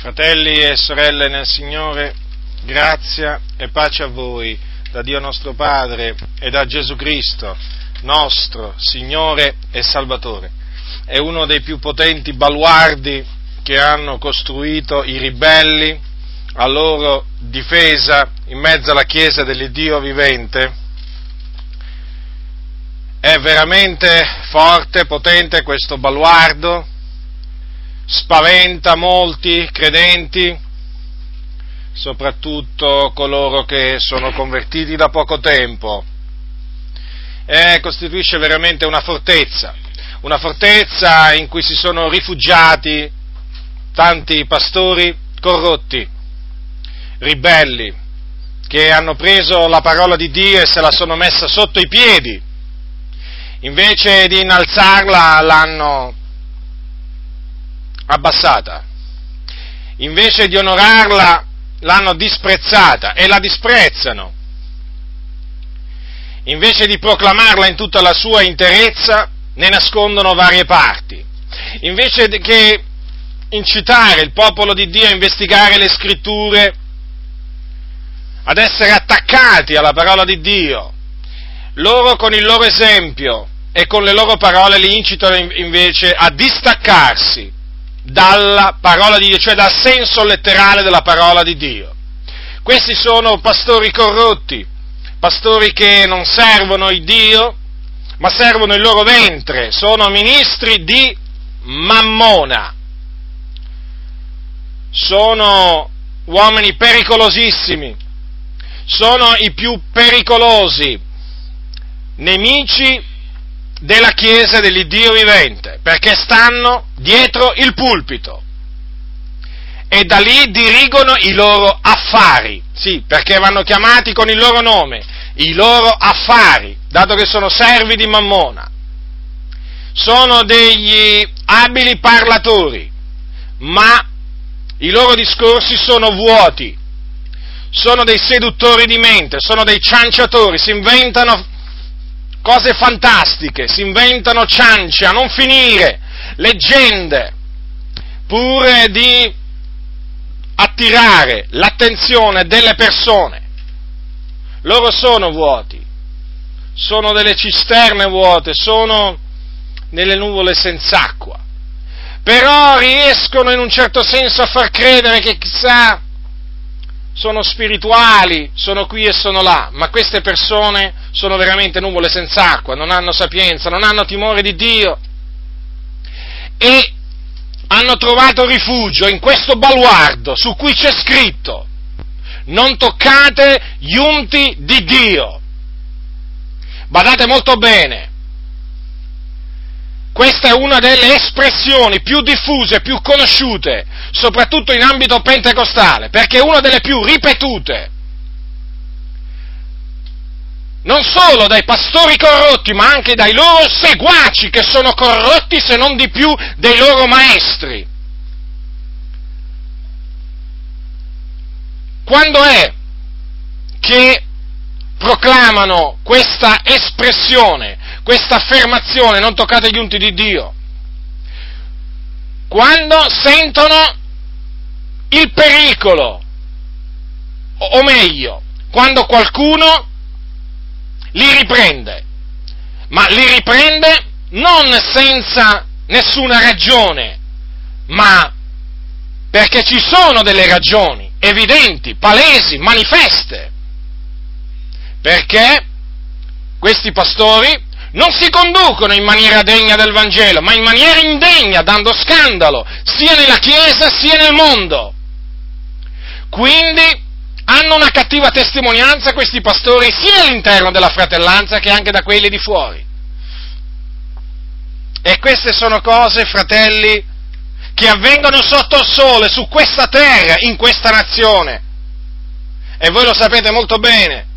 Fratelli e sorelle nel Signore, grazia e pace a voi da Dio nostro Padre e da Gesù Cristo, nostro Signore e Salvatore. È uno dei più potenti baluardi che hanno costruito i ribelli a loro difesa in mezzo alla Chiesa dell'Iddio vivente. È veramente forte, potente questo baluardo spaventa molti credenti, soprattutto coloro che sono convertiti da poco tempo, e costituisce veramente una fortezza, una fortezza in cui si sono rifugiati tanti pastori corrotti, ribelli, che hanno preso la parola di Dio e se la sono messa sotto i piedi, invece di innalzarla l'hanno abbassata. Invece di onorarla l'hanno disprezzata e la disprezzano. Invece di proclamarla in tutta la sua interezza, ne nascondono varie parti. Invece che incitare il popolo di Dio a investigare le scritture, ad essere attaccati alla parola di Dio, loro con il loro esempio e con le loro parole li incitano invece a distaccarsi dalla parola di Dio, cioè dal senso letterale della parola di Dio. Questi sono pastori corrotti, pastori che non servono il Dio, ma servono il loro ventre, sono ministri di mammona, sono uomini pericolosissimi, sono i più pericolosi. Nemici della Chiesa dell'Iddio vivente, perché stanno dietro il pulpito. E da lì dirigono i loro affari, sì, perché vanno chiamati con il loro nome, i loro affari, dato che sono servi di Mammona. Sono degli abili parlatori, ma i loro discorsi sono vuoti, sono dei seduttori di mente, sono dei cianciatori, si inventano cose fantastiche, si inventano ciance a non finire, leggende, pure di attirare l'attenzione delle persone. Loro sono vuoti, sono delle cisterne vuote, sono delle nuvole senza acqua, però riescono in un certo senso a far credere che chissà sono spirituali, sono qui e sono là, ma queste persone sono veramente nuvole senza acqua, non hanno sapienza, non hanno timore di Dio e hanno trovato rifugio in questo baluardo su cui c'è scritto non toccate gli unti di Dio. Badate molto bene, questa è una delle espressioni più diffuse, più conosciute, soprattutto in ambito pentecostale, perché è una delle più ripetute. Non solo dai pastori corrotti, ma anche dai loro seguaci che sono corrotti se non di più dei loro maestri. Quando è che proclamano questa espressione, questa affermazione, non toccate gli unti di Dio, quando sentono il pericolo, o meglio, quando qualcuno li riprende, ma li riprende non senza nessuna ragione, ma perché ci sono delle ragioni evidenti, palesi, manifeste perché questi pastori non si conducono in maniera degna del Vangelo, ma in maniera indegna, dando scandalo, sia nella Chiesa sia nel mondo. Quindi hanno una cattiva testimonianza questi pastori sia all'interno della fratellanza che anche da quelli di fuori. E queste sono cose, fratelli, che avvengono sotto il sole, su questa terra, in questa nazione. E voi lo sapete molto bene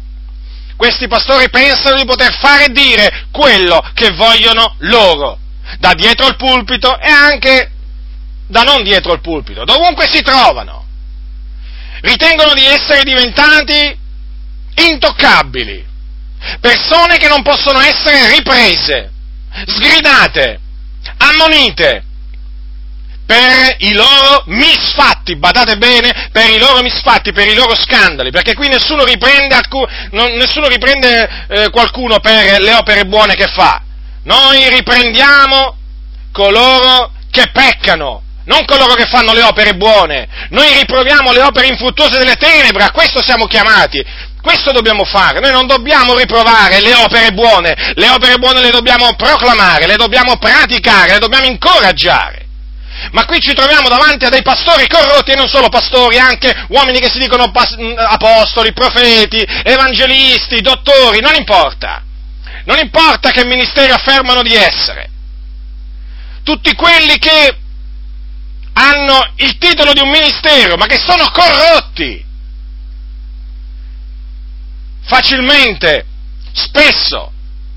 questi pastori pensano di poter fare e dire quello che vogliono loro, da dietro il pulpito e anche da non dietro il pulpito, dovunque si trovano. Ritengono di essere diventati intoccabili, persone che non possono essere riprese, sgridate, ammonite, per i loro misfatti, badate bene, per i loro misfatti, per i loro scandali, perché qui nessuno riprende, alcun, non, nessuno riprende eh, qualcuno per le opere buone che fa. Noi riprendiamo coloro che peccano, non coloro che fanno le opere buone. Noi riproviamo le opere infruttuose delle tenebre, a questo siamo chiamati. Questo dobbiamo fare, noi non dobbiamo riprovare le opere buone, le opere buone le dobbiamo proclamare, le dobbiamo praticare, le dobbiamo incoraggiare. Ma qui ci troviamo davanti a dei pastori corrotti e non solo pastori, anche uomini che si dicono pas- apostoli, profeti, evangelisti, dottori, non importa. Non importa che ministeri affermano di essere. Tutti quelli che hanno il titolo di un ministero, ma che sono corrotti. Facilmente, spesso,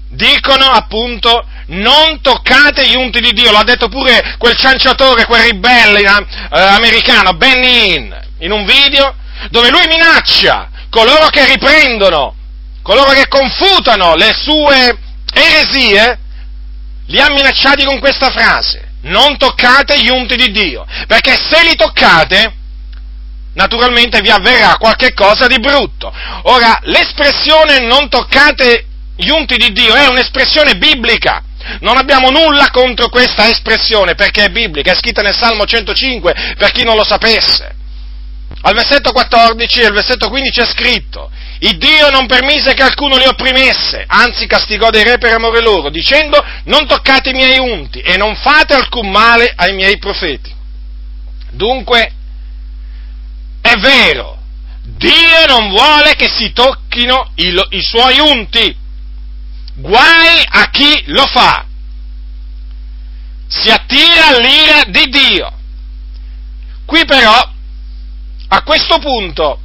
dicono appunto non toccate gli unti di Dio, l'ha detto pure quel cianciatore, quel ribelle eh, americano, Benny Hinn, in un video dove lui minaccia coloro che riprendono, coloro che confutano le sue eresie, li ha minacciati con questa frase, non toccate gli unti di Dio, perché se li toccate, naturalmente vi avverrà qualche cosa di brutto. Ora, l'espressione non toccate gli unti di Dio è un'espressione biblica. Non abbiamo nulla contro questa espressione perché è biblica, è scritta nel Salmo 105 per chi non lo sapesse. Al versetto 14 e al versetto 15 è scritto, il Dio non permise che alcuno li opprimesse, anzi castigò dei re per amore loro, dicendo non toccate i miei unti e non fate alcun male ai miei profeti. Dunque, è vero, Dio non vuole che si tocchino i, i suoi unti, guai a chi lo fa. Si attira l'ira di Dio. Qui però, a questo punto,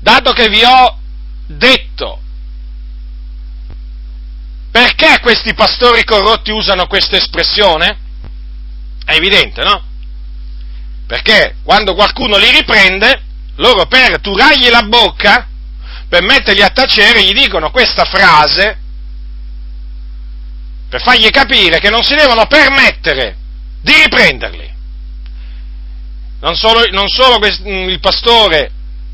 dato che vi ho detto perché questi pastori corrotti usano questa espressione, è evidente, no? Perché quando qualcuno li riprende, loro per turargli la bocca, per metterli a tacere, gli dicono questa frase, per fargli capire che non si devono permettere di riprenderli. Non solo, non solo il pastore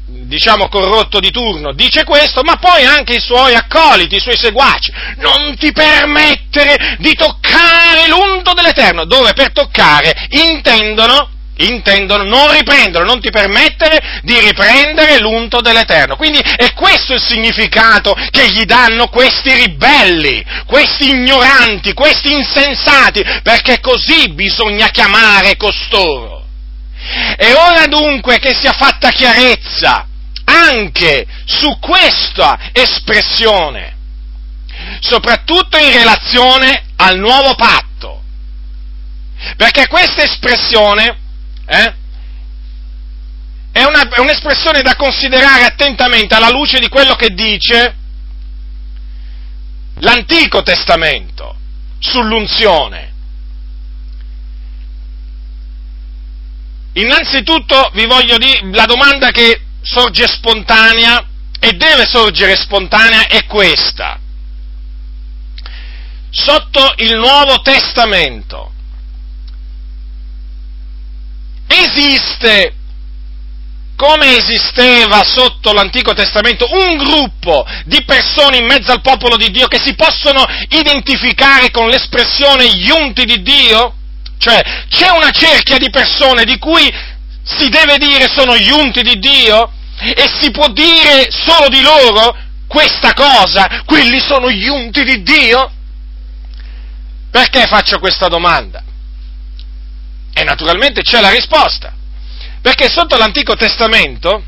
diciamo corrotto di turno, dice questo, ma poi anche i suoi accoliti, i suoi seguaci, non ti permettere di toccare l'unto dell'Eterno, dove per toccare intendono, intendono non riprenderlo, non ti permettere di riprendere l'unto dell'Eterno. Quindi è questo il significato che gli danno questi ribelli, questi ignoranti, questi insensati, perché così bisogna chiamare costoro. E ora dunque che sia fatta chiarezza anche su questa espressione, soprattutto in relazione al nuovo patto, perché questa espressione eh, è, una, è un'espressione da considerare attentamente alla luce di quello che dice l'Antico Testamento sull'unzione. Innanzitutto vi voglio dire, la domanda che sorge spontanea e deve sorgere spontanea è questa. Sotto il Nuovo Testamento esiste, come esisteva sotto l'Antico Testamento, un gruppo di persone in mezzo al popolo di Dio che si possono identificare con l'espressione gli unti di Dio? Cioè, c'è una cerchia di persone di cui si deve dire sono gli unti di Dio? E si può dire solo di loro questa cosa? Quelli sono gli unti di Dio? Perché faccio questa domanda? E naturalmente c'è la risposta. Perché sotto l'Antico Testamento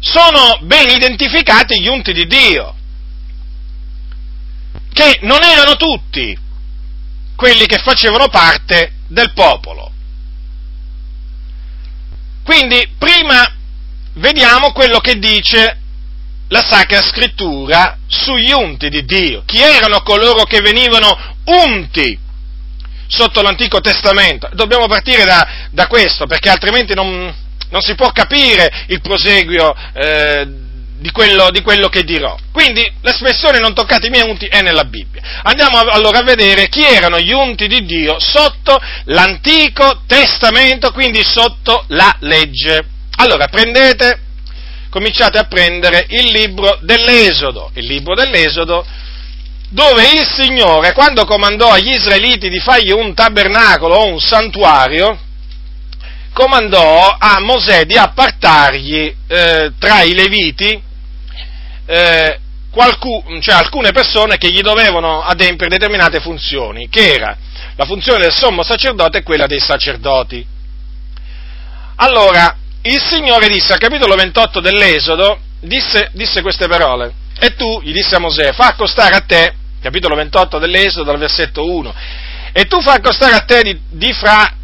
sono ben identificati gli unti di Dio, che non erano tutti quelli che facevano parte del popolo. Quindi prima vediamo quello che dice la Sacra Scrittura sugli unti di Dio. Chi erano coloro che venivano unti sotto l'Antico Testamento? Dobbiamo partire da, da questo perché altrimenti non, non, si può capire il proseguio eh, di quello, di quello, che dirò. Quindi l'espressione non toccate i miei unti è nella Bibbia. Andiamo allora a vedere chi erano gli unti di Dio sotto l'Antico Testamento, quindi sotto la legge. Allora prendete, cominciate a prendere il libro dell'Esodo, il libro dell'Esodo dove il Signore, quando comandò agli israeliti di fargli un tabernacolo o un santuario, comandò a Mosè di appartargli eh, tra i leviti eh, qualcu- cioè alcune persone che gli dovevano adempiere determinate funzioni, che era la funzione del sommo sacerdote e quella dei sacerdoti. Allora, il Signore disse al capitolo 28 dell'Esodo, disse, disse queste parole, e tu, gli disse a Mosè, fa accostare a te, capitolo 28 dell'Esodo, dal versetto 1, e tu fa accostare a te di, di fra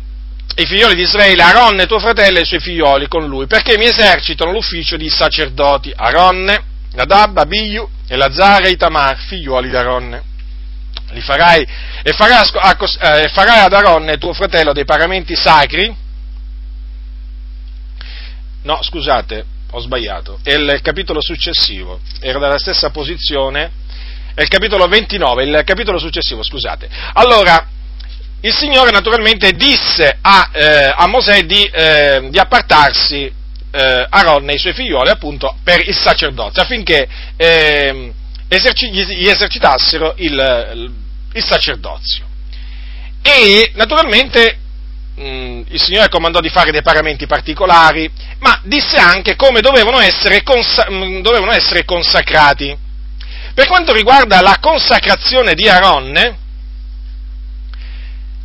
i figlioli di Israele, Aronne, tuo fratello e i suoi figlioli con lui, perché mi esercitano l'ufficio di sacerdoti, Aronne, Nadab, Abiyu, Elazare e Tamar, figlioli di Aronne. Li farai, e farai, eh, farai ad Aronne, tuo fratello, dei paramenti sacri, no, scusate, ho sbagliato, è il capitolo successivo, era dalla stessa posizione, è il capitolo 29, il capitolo successivo, scusate. Allora, il Signore naturalmente disse a, eh, a Mosè di, eh, di appartarsi eh, Aaron e i suoi figlioli appunto per il sacerdozio affinché eh, eserci- gli esercitassero il, il, sacerdozio. E naturalmente mh, mm, il Signore comandò di fare dei paramenti particolari, ma disse anche come dovevano essere, consa- mh, mm, dovevano essere consacrati. Per quanto riguarda la consacrazione di Aaron,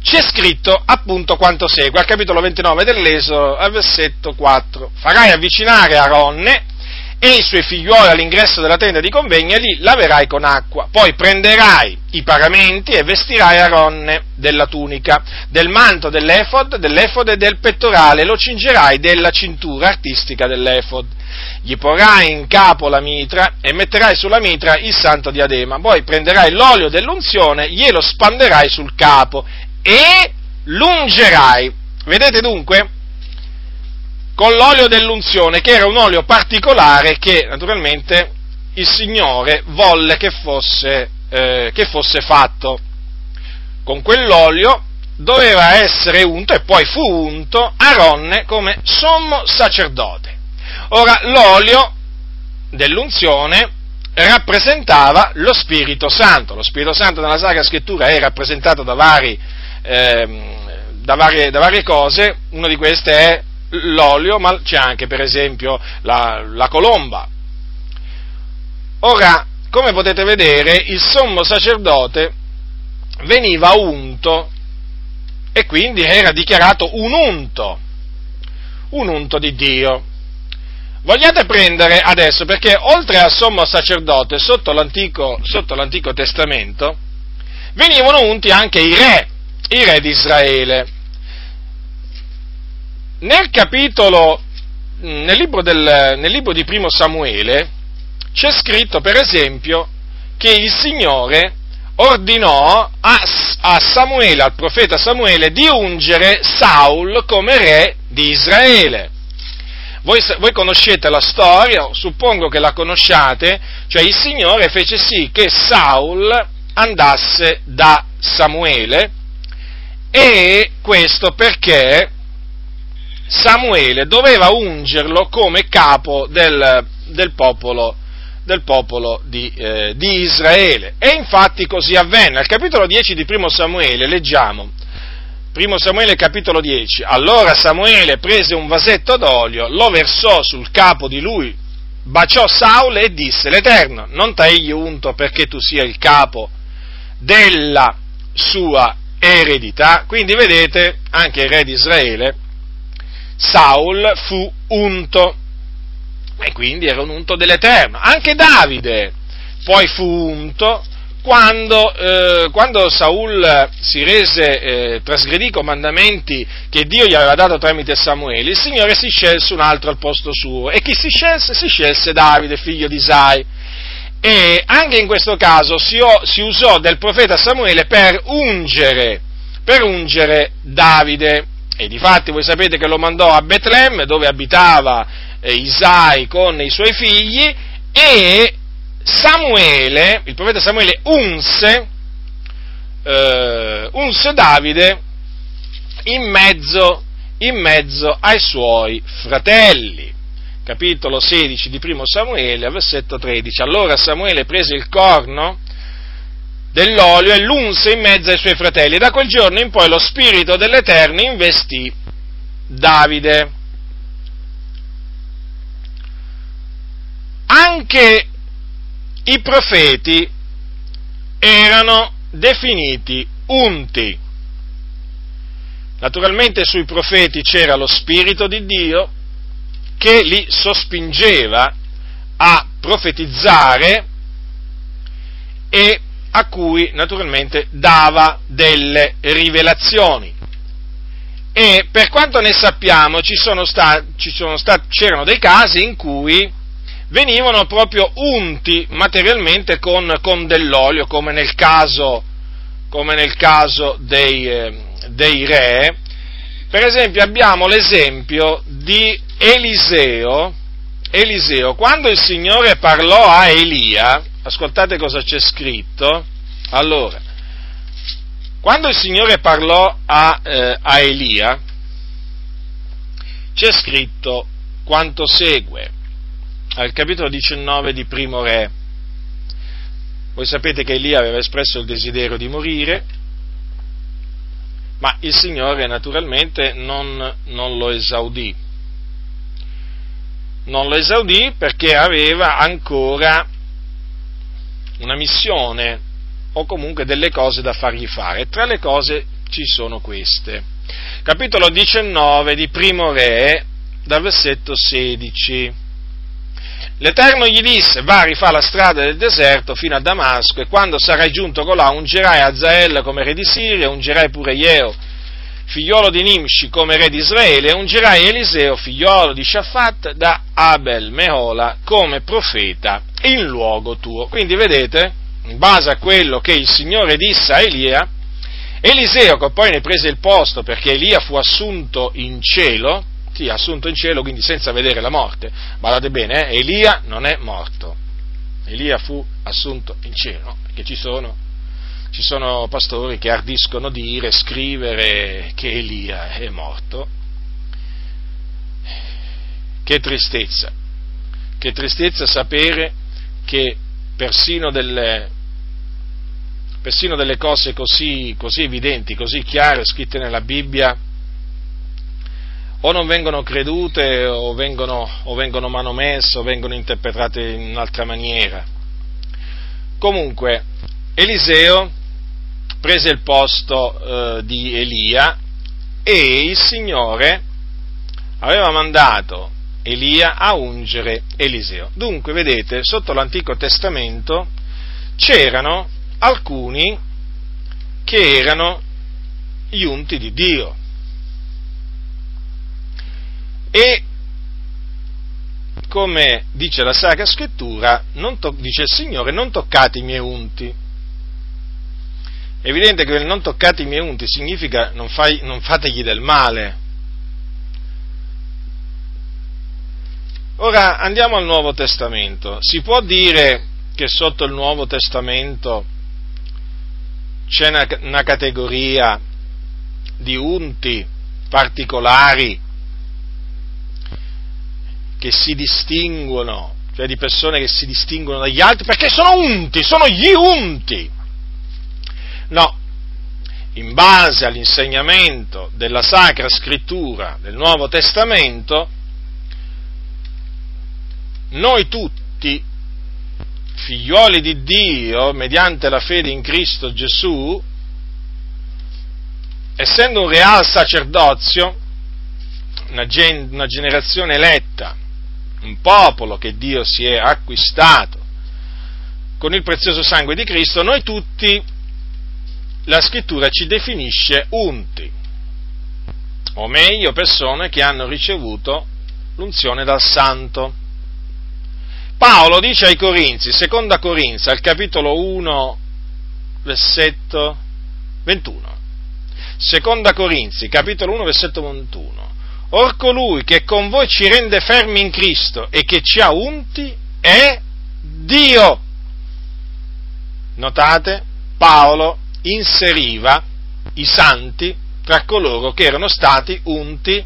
c'è scritto appunto quanto segue, al capitolo 29 dell'Esodo, al versetto 4. Farai avvicinare Aronne e i suoi figlioli all'ingresso della tenda di convegno e lì laverai con acqua. Poi prenderai i paramenti e vestirai Aronne della tunica, del manto dell'efod, dell'efod e del pettorale, lo cingerai della cintura artistica dell'efod. Gli porrai in capo la mitra e metterai sulla mitra il santo diadema. Poi prenderai l'olio dell'unzione, glielo spanderai sul capo e lungerai. Vedete dunque? Con l'olio dell'unzione, che era un olio particolare che naturalmente il Signore volle che fosse, eh, che fosse fatto. Con quell'olio doveva essere unto e poi fu unto Aronne come sommo sacerdote. Ora, l'olio dell'unzione rappresentava lo Spirito Santo. Lo Spirito Santo nella Sacra Scrittura è rappresentato da vari eh, da, varie, da, varie, cose, una di queste è l'olio, ma c'è anche per esempio la, la colomba. Ora, come potete vedere, il sommo sacerdote veniva unto e quindi era dichiarato un unto, un unto di Dio. Vogliate prendere adesso, perché oltre al sommo sacerdote, sotto l'Antico, sotto l'Antico Testamento, venivano unti anche i re, i re di Israele. Nel capitolo, nel libro, del, nel libro di primo Samuele, c'è scritto per esempio che il Signore ordinò a, a, Samuele, al profeta Samuele, di ungere Saul come re di Israele. Voi, voi, conoscete la storia, suppongo che la conosciate, cioè il Signore fece sì che Saul andasse da Samuele e questo perché Samuele doveva ungerlo come capo del, del popolo, del popolo di, eh, di, Israele. E infatti così avvenne. Al capitolo 10 di primo Samuele leggiamo, primo Samuele capitolo 10, allora Samuele prese un vasetto d'olio, lo versò sul capo di lui, baciò Saul e disse, l'Eterno non t'egli unto perché tu sia il capo della sua eredità. Quindi vedete, anche il re di Israele, Saul fu unto, e quindi era un unto dell'Eterno. Anche Davide poi fu unto quando, eh, quando Saul si rese, eh, trasgredì i comandamenti che Dio gli aveva dato tramite Samuele, il Signore si scelse un altro al posto suo. E chi si scelse? Si scelse Davide, figlio di Isai e anche in questo caso si, si usò del profeta Samuele per ungere, per ungere Davide. E difatti voi sapete che lo mandò a Betlemme dove abitava eh, Isai con i suoi figli e Samuele, il profeta Samuele unse, eh, unse Davide in mezzo, in mezzo ai suoi fratelli. Capitolo 16 di primo Samuele, versetto 13. Allora Samuele prese il corno dell'olio e l'unse in mezzo ai suoi fratelli. Da quel giorno in poi lo spirito dell'Eterno investì Davide. Anche i profeti erano definiti unti. Naturalmente sui profeti c'era lo Spirito di Dio che li sospingeva a profetizzare e a cui naturalmente dava delle rivelazioni. E per quanto ne sappiamo sta, sta, c'erano dei casi in cui venivano proprio unti materialmente con, con dell'olio, come nel caso, come nel caso dei, eh, dei re. Per esempio abbiamo l'esempio di Eliseo, Eliseo, quando il Signore parlò a Elia, ascoltate cosa c'è scritto, allora, quando il Signore parlò a, eh, a Elia, c'è scritto quanto segue. Al capitolo 19 di Primo Re. Voi sapete che Elia aveva espresso il desiderio di morire, ma il Signore naturalmente non, non lo esaudì. Non lo esaudì perché aveva ancora una missione o comunque delle cose da fargli fare. Tra le cose ci sono queste. Capitolo 19 di Primo Re, dal versetto 16. L'Eterno gli disse, va, rifà la strada del deserto fino a Damasco e quando sarai giunto colà ungerai Azael come re di Siria, ungerai pure Ieo, figliolo di Nimshi come re di Israele e ungerai Eliseo, figliolo di Shaphat da Abel Mehola come profeta in luogo tuo. Quindi vedete, in base a quello che il Signore disse a Elia, Eliseo che poi ne prese il posto perché Elia fu assunto in cielo, sì, assunto in cielo, quindi senza vedere la morte. Guardate bene, eh, Elia non è morto. Elia fu assunto in cielo, perché ci sono, ci sono pastori che ardiscono dire, scrivere che Elia è morto. Che tristezza, che tristezza sapere che persino delle, persino delle cose così, così evidenti, così chiare, scritte nella Bibbia, o non vengono credute o vengono, o vengono manomesse o vengono interpretate in un'altra maniera. Comunque, Eliseo prese il posto eh, di Elia e il Signore aveva mandato Elia a ungere Eliseo. Dunque, vedete, sotto l'Antico Testamento c'erano alcuni che erano gli unti di Dio e come dice la Sacra Scrittura, to- dice il Signore, non toccate i miei unti. È evidente che non toccate i miei unti significa non, fai, non fategli del male. Ora andiamo al Nuovo Testamento. Si può dire che sotto il Nuovo Testamento c'è una, una categoria di unti particolari che si distinguono, cioè di persone che si distinguono dagli altri perché sono unti, sono gli unti. No, in base all'insegnamento della Sacra Scrittura del Nuovo Testamento, noi tutti, figlioli di Dio, mediante la fede in Cristo Gesù, essendo un real sacerdozio, una, gen- una generazione eletta, un popolo che Dio si è acquistato con il prezioso sangue di Cristo, noi tutti, la scrittura ci definisce unti, o meglio persone che hanno ricevuto l'unzione dal santo. Paolo dice ai Corinzi, seconda Corinzi, al capitolo 1, versetto 21. Seconda Corinzi, capitolo 1, versetto 21. Or colui che con voi ci rende fermi in Cristo e che ci ha unti è Dio. Notate, Paolo inseriva i santi tra coloro che erano stati unti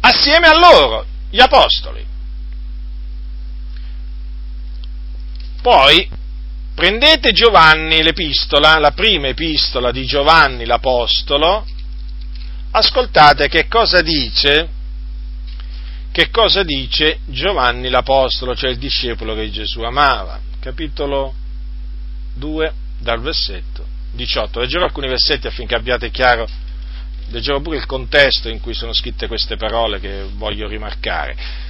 assieme a loro, gli apostoli. Poi prendete Giovanni l'epistola, la prima epistola di Giovanni l'Apostolo, ascoltate che cosa dice, che cosa dice Giovanni l'Apostolo, cioè il discepolo che Gesù amava. Capitolo 2, dal versetto 18. Leggerò alcuni versetti affinché abbiate chiaro, leggerò pure il contesto in cui sono scritte queste parole che voglio rimarcare.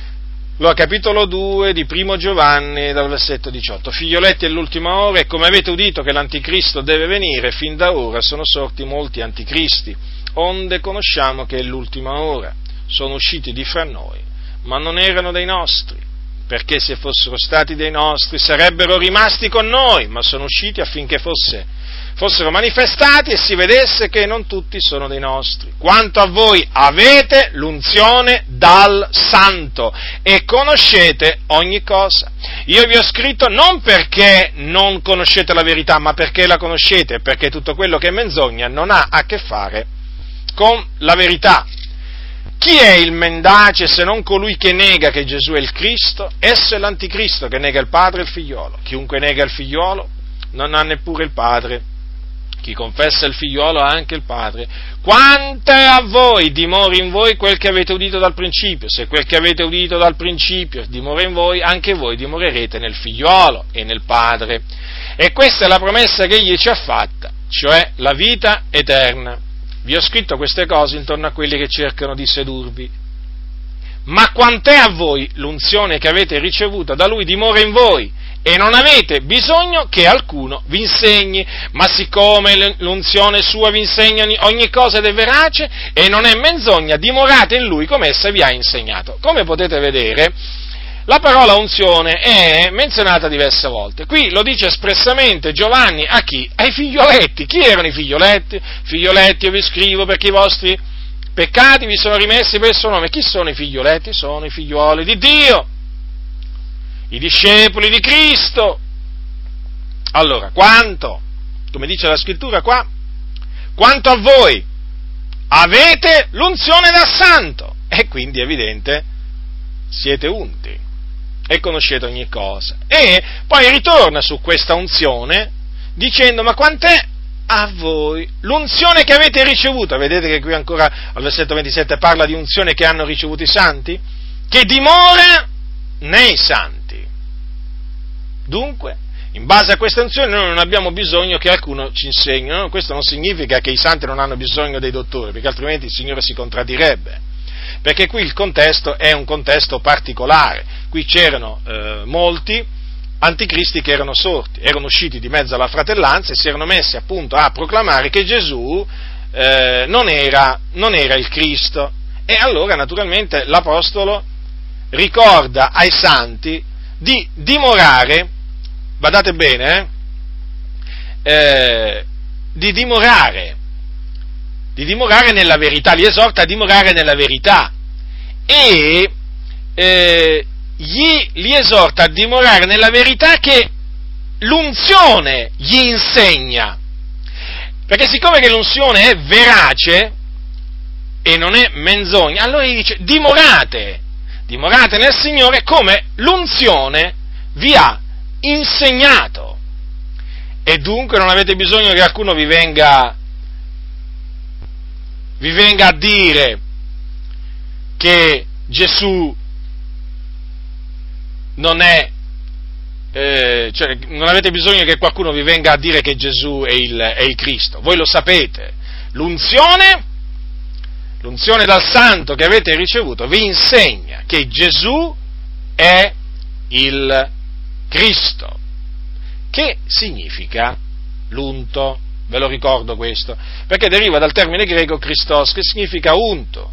Allora, capitolo 2 di Primo Giovanni, dal versetto 18. Figlioletti è l'ultima ora e come avete udito che l'anticristo deve venire, fin da ora sono sorti molti anticristi, onde conosciamo che è l'ultima ora. Sono usciti di fra noi, ma non erano dei nostri, perché se fossero stati dei nostri sarebbero rimasti con noi, ma sono usciti affinché fosse fossero manifestati e si vedesse che non tutti sono dei nostri. Quanto a voi avete l'unzione dal santo e conoscete ogni cosa. Io vi ho scritto non perché non conoscete la verità, ma perché la conoscete, perché tutto quello che è menzogna non ha a che fare con la verità. Chi è il mendace se non colui che nega che Gesù è il Cristo? Esso è l'anticristo che nega il padre e il figliolo. Chiunque nega il figliolo non ha neppure il padre chi confessa il figliuolo ha anche il Padre. Quanto è a voi dimora in voi quel che avete udito dal principio? Se quel che avete udito dal principio dimora in voi, anche voi dimorerete nel figliuolo e nel Padre. E questa è la promessa che egli ci ha fatta, cioè la vita eterna. Vi ho scritto queste cose intorno a quelli che cercano di sedurvi. Ma quant'è a voi l'unzione che avete ricevuta da lui dimora in voi e non avete bisogno che alcuno vi insegni, ma siccome l'unzione sua vi insegna ogni cosa ed è verace e non è menzogna, dimorate in lui come essa vi ha insegnato. Come potete vedere, la parola unzione è menzionata diverse volte. Qui lo dice espressamente Giovanni a chi? Ai figlioletti. Chi erano i figlioletti? Figlioletti io vi scrivo perché i vostri peccati vi sono rimessi per il suo nome. Chi sono i figlioletti? Sono i figlioli di Dio i discepoli di Cristo. Allora, quanto, come dice la scrittura qua, quanto a voi avete l'unzione dal santo e quindi è evidente siete unti e conoscete ogni cosa. E poi ritorna su questa unzione dicendo ma quant'è a voi l'unzione che avete ricevuto? Vedete che qui ancora al versetto 27 parla di unzione che hanno ricevuto i santi? Che dimora nei santi. Dunque, in base a questa unzione noi non abbiamo bisogno che qualcuno ci insegni, no? questo non significa che i santi non hanno bisogno dei dottori, perché altrimenti il Signore si contraddirebbe, perché qui il contesto è un contesto particolare, qui c'erano eh, molti anticristi che erano sorti, erano usciti di mezzo alla fratellanza e si erano messi appunto a proclamare che Gesù eh, non, era, non era il Cristo. E allora naturalmente l'Apostolo ricorda ai santi di dimorare badate bene, eh, eh, di dimorare, di dimorare nella verità, li esorta a dimorare nella verità e eh, gli, li esorta a dimorare nella verità che l'unzione gli insegna. Perché siccome che l'unzione è verace e non è menzogna, allora gli dice dimorate, dimorate nel Signore come l'unzione vi ha insegnato. E dunque non avete bisogno che qualcuno vi venga, vi venga a dire che Gesù non è, eh, cioè non avete bisogno che qualcuno vi venga a dire che Gesù è il, è il Cristo, voi lo sapete, l'unzione, l'unzione dal santo che avete ricevuto vi insegna che Gesù è il Cristo. Che significa l'unto? Ve lo ricordo questo, perché deriva dal termine greco Christos, che significa unto.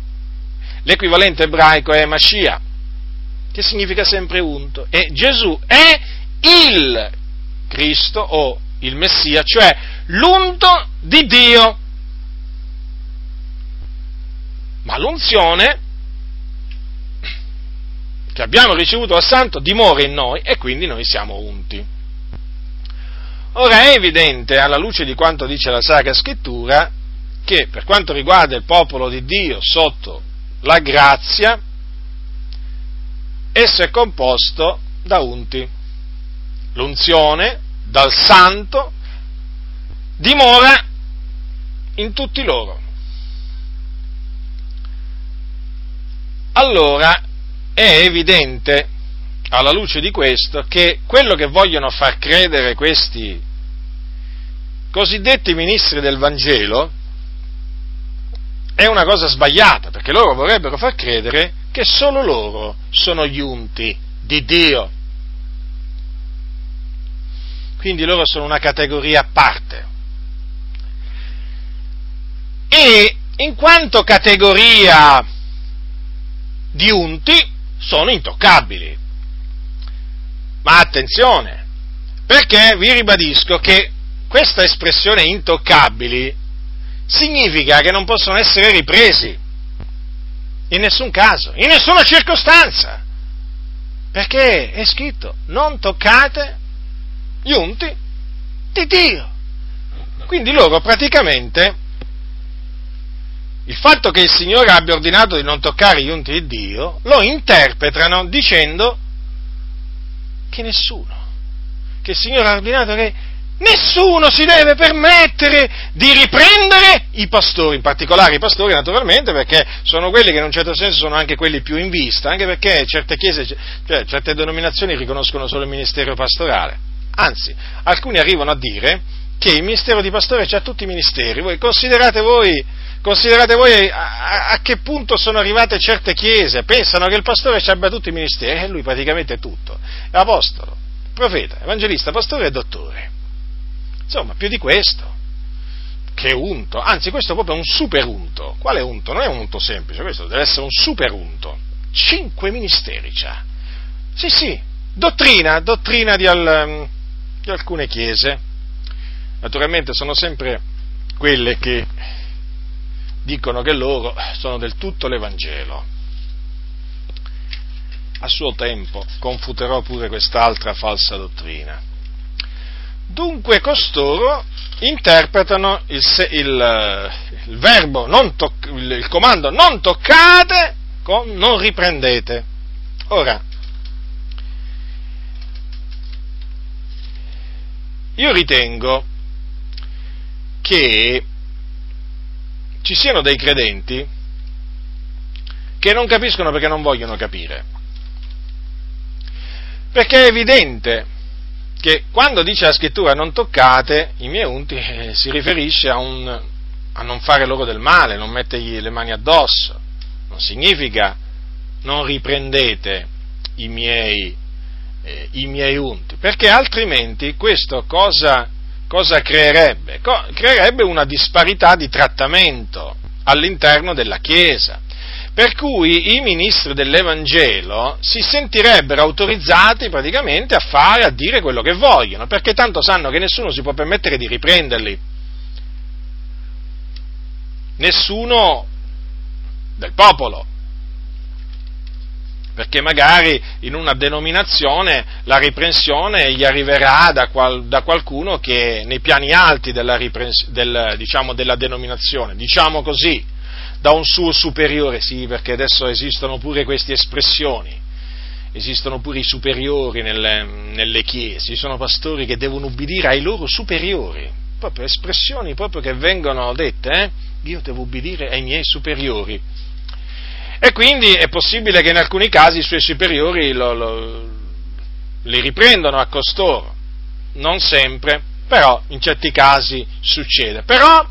L'equivalente ebraico è Mashiach, che significa sempre unto. E Gesù è il Cristo o il Messia, cioè l'unto di Dio. Ma l'unzione che abbiamo ricevuto dal Santo dimora in noi e quindi noi siamo unti. Ora è evidente, alla luce di quanto dice la Sacra Scrittura, che per quanto riguarda il popolo di Dio sotto la grazia, esso è composto da unti. L'unzione dal Santo dimora in tutti loro. Allora è evidente, alla luce di questo, che quello che vogliono far credere questi cosiddetti ministri del Vangelo è una cosa sbagliata, perché loro vorrebbero far credere che solo loro sono gli unti di Dio. Quindi loro sono una categoria a parte. E in quanto categoria di unti sono intoccabili. Ma attenzione, perché vi ribadisco che questa espressione intoccabili significa che non possono essere ripresi in nessun caso, in nessuna circostanza, perché è scritto non toccate gli unti di Dio. Quindi loro praticamente il fatto che il Signore abbia ordinato di non toccare gli unti di Dio lo interpretano dicendo che nessuno, che il Signore ha ordinato che nessuno si deve permettere di riprendere i pastori, in particolare i pastori naturalmente perché sono quelli che in un certo senso sono anche quelli più in vista, anche perché certe chiese, cioè certe denominazioni riconoscono solo il ministero pastorale, anzi alcuni arrivano a dire che il ministero di pastore c'ha tutti i ministeri, voi considerate voi Considerate voi a, a, che punto sono arrivate certe chiese, pensano che il pastore ci abbia tutti i ministeri e lui praticamente è tutto, è apostolo, profeta, evangelista, pastore e dottore. Insomma, più di questo, che unto, anzi questo è proprio un super unto. Quale unto? Non è un unto semplice, questo deve essere un super unto. Cinque ministeri c'ha. Sì, sì, dottrina, dottrina di, al, di alcune chiese. Naturalmente sono sempre quelle che dicono che loro sono del tutto l'Evangelo. A suo tempo confuterò pure quest'altra falsa dottrina. Dunque costoro interpretano il, il, il verbo, il, il comando non toccate con non riprendete. Ora, io ritengo che ci siano dei credenti che non capiscono perché non vogliono capire. Perché è evidente che quando dice la scrittura non toccate i miei unti eh, si riferisce a, un, a non fare loro del male, non mettergli le mani addosso. Non significa non riprendete i miei, eh, i miei unti, perché altrimenti questo cosa, cosa creerebbe? Co- creerebbe una disparità di trattamento all'interno della Chiesa. Per cui i ministri dell'Evangelo si sentirebbero autorizzati praticamente a fare, a dire quello che vogliono, perché tanto sanno che nessuno si può permettere di riprenderli. Nessuno del popolo. Perché magari in una denominazione la riprensione gli arriverà da, qual, da qualcuno che nei piani alti della, del, diciamo, della denominazione, diciamo così, da un suo superiore, sì, perché adesso esistono pure queste espressioni, esistono pure i superiori nelle, nelle chiese, ci sono pastori che devono ubbidire ai loro superiori, proprio espressioni proprio che vengono dette, eh? io devo ubbidire ai miei superiori. E quindi è possibile che in alcuni casi i suoi superiori lo, lo, li riprendano a costoro, non sempre, però in certi casi succede. Però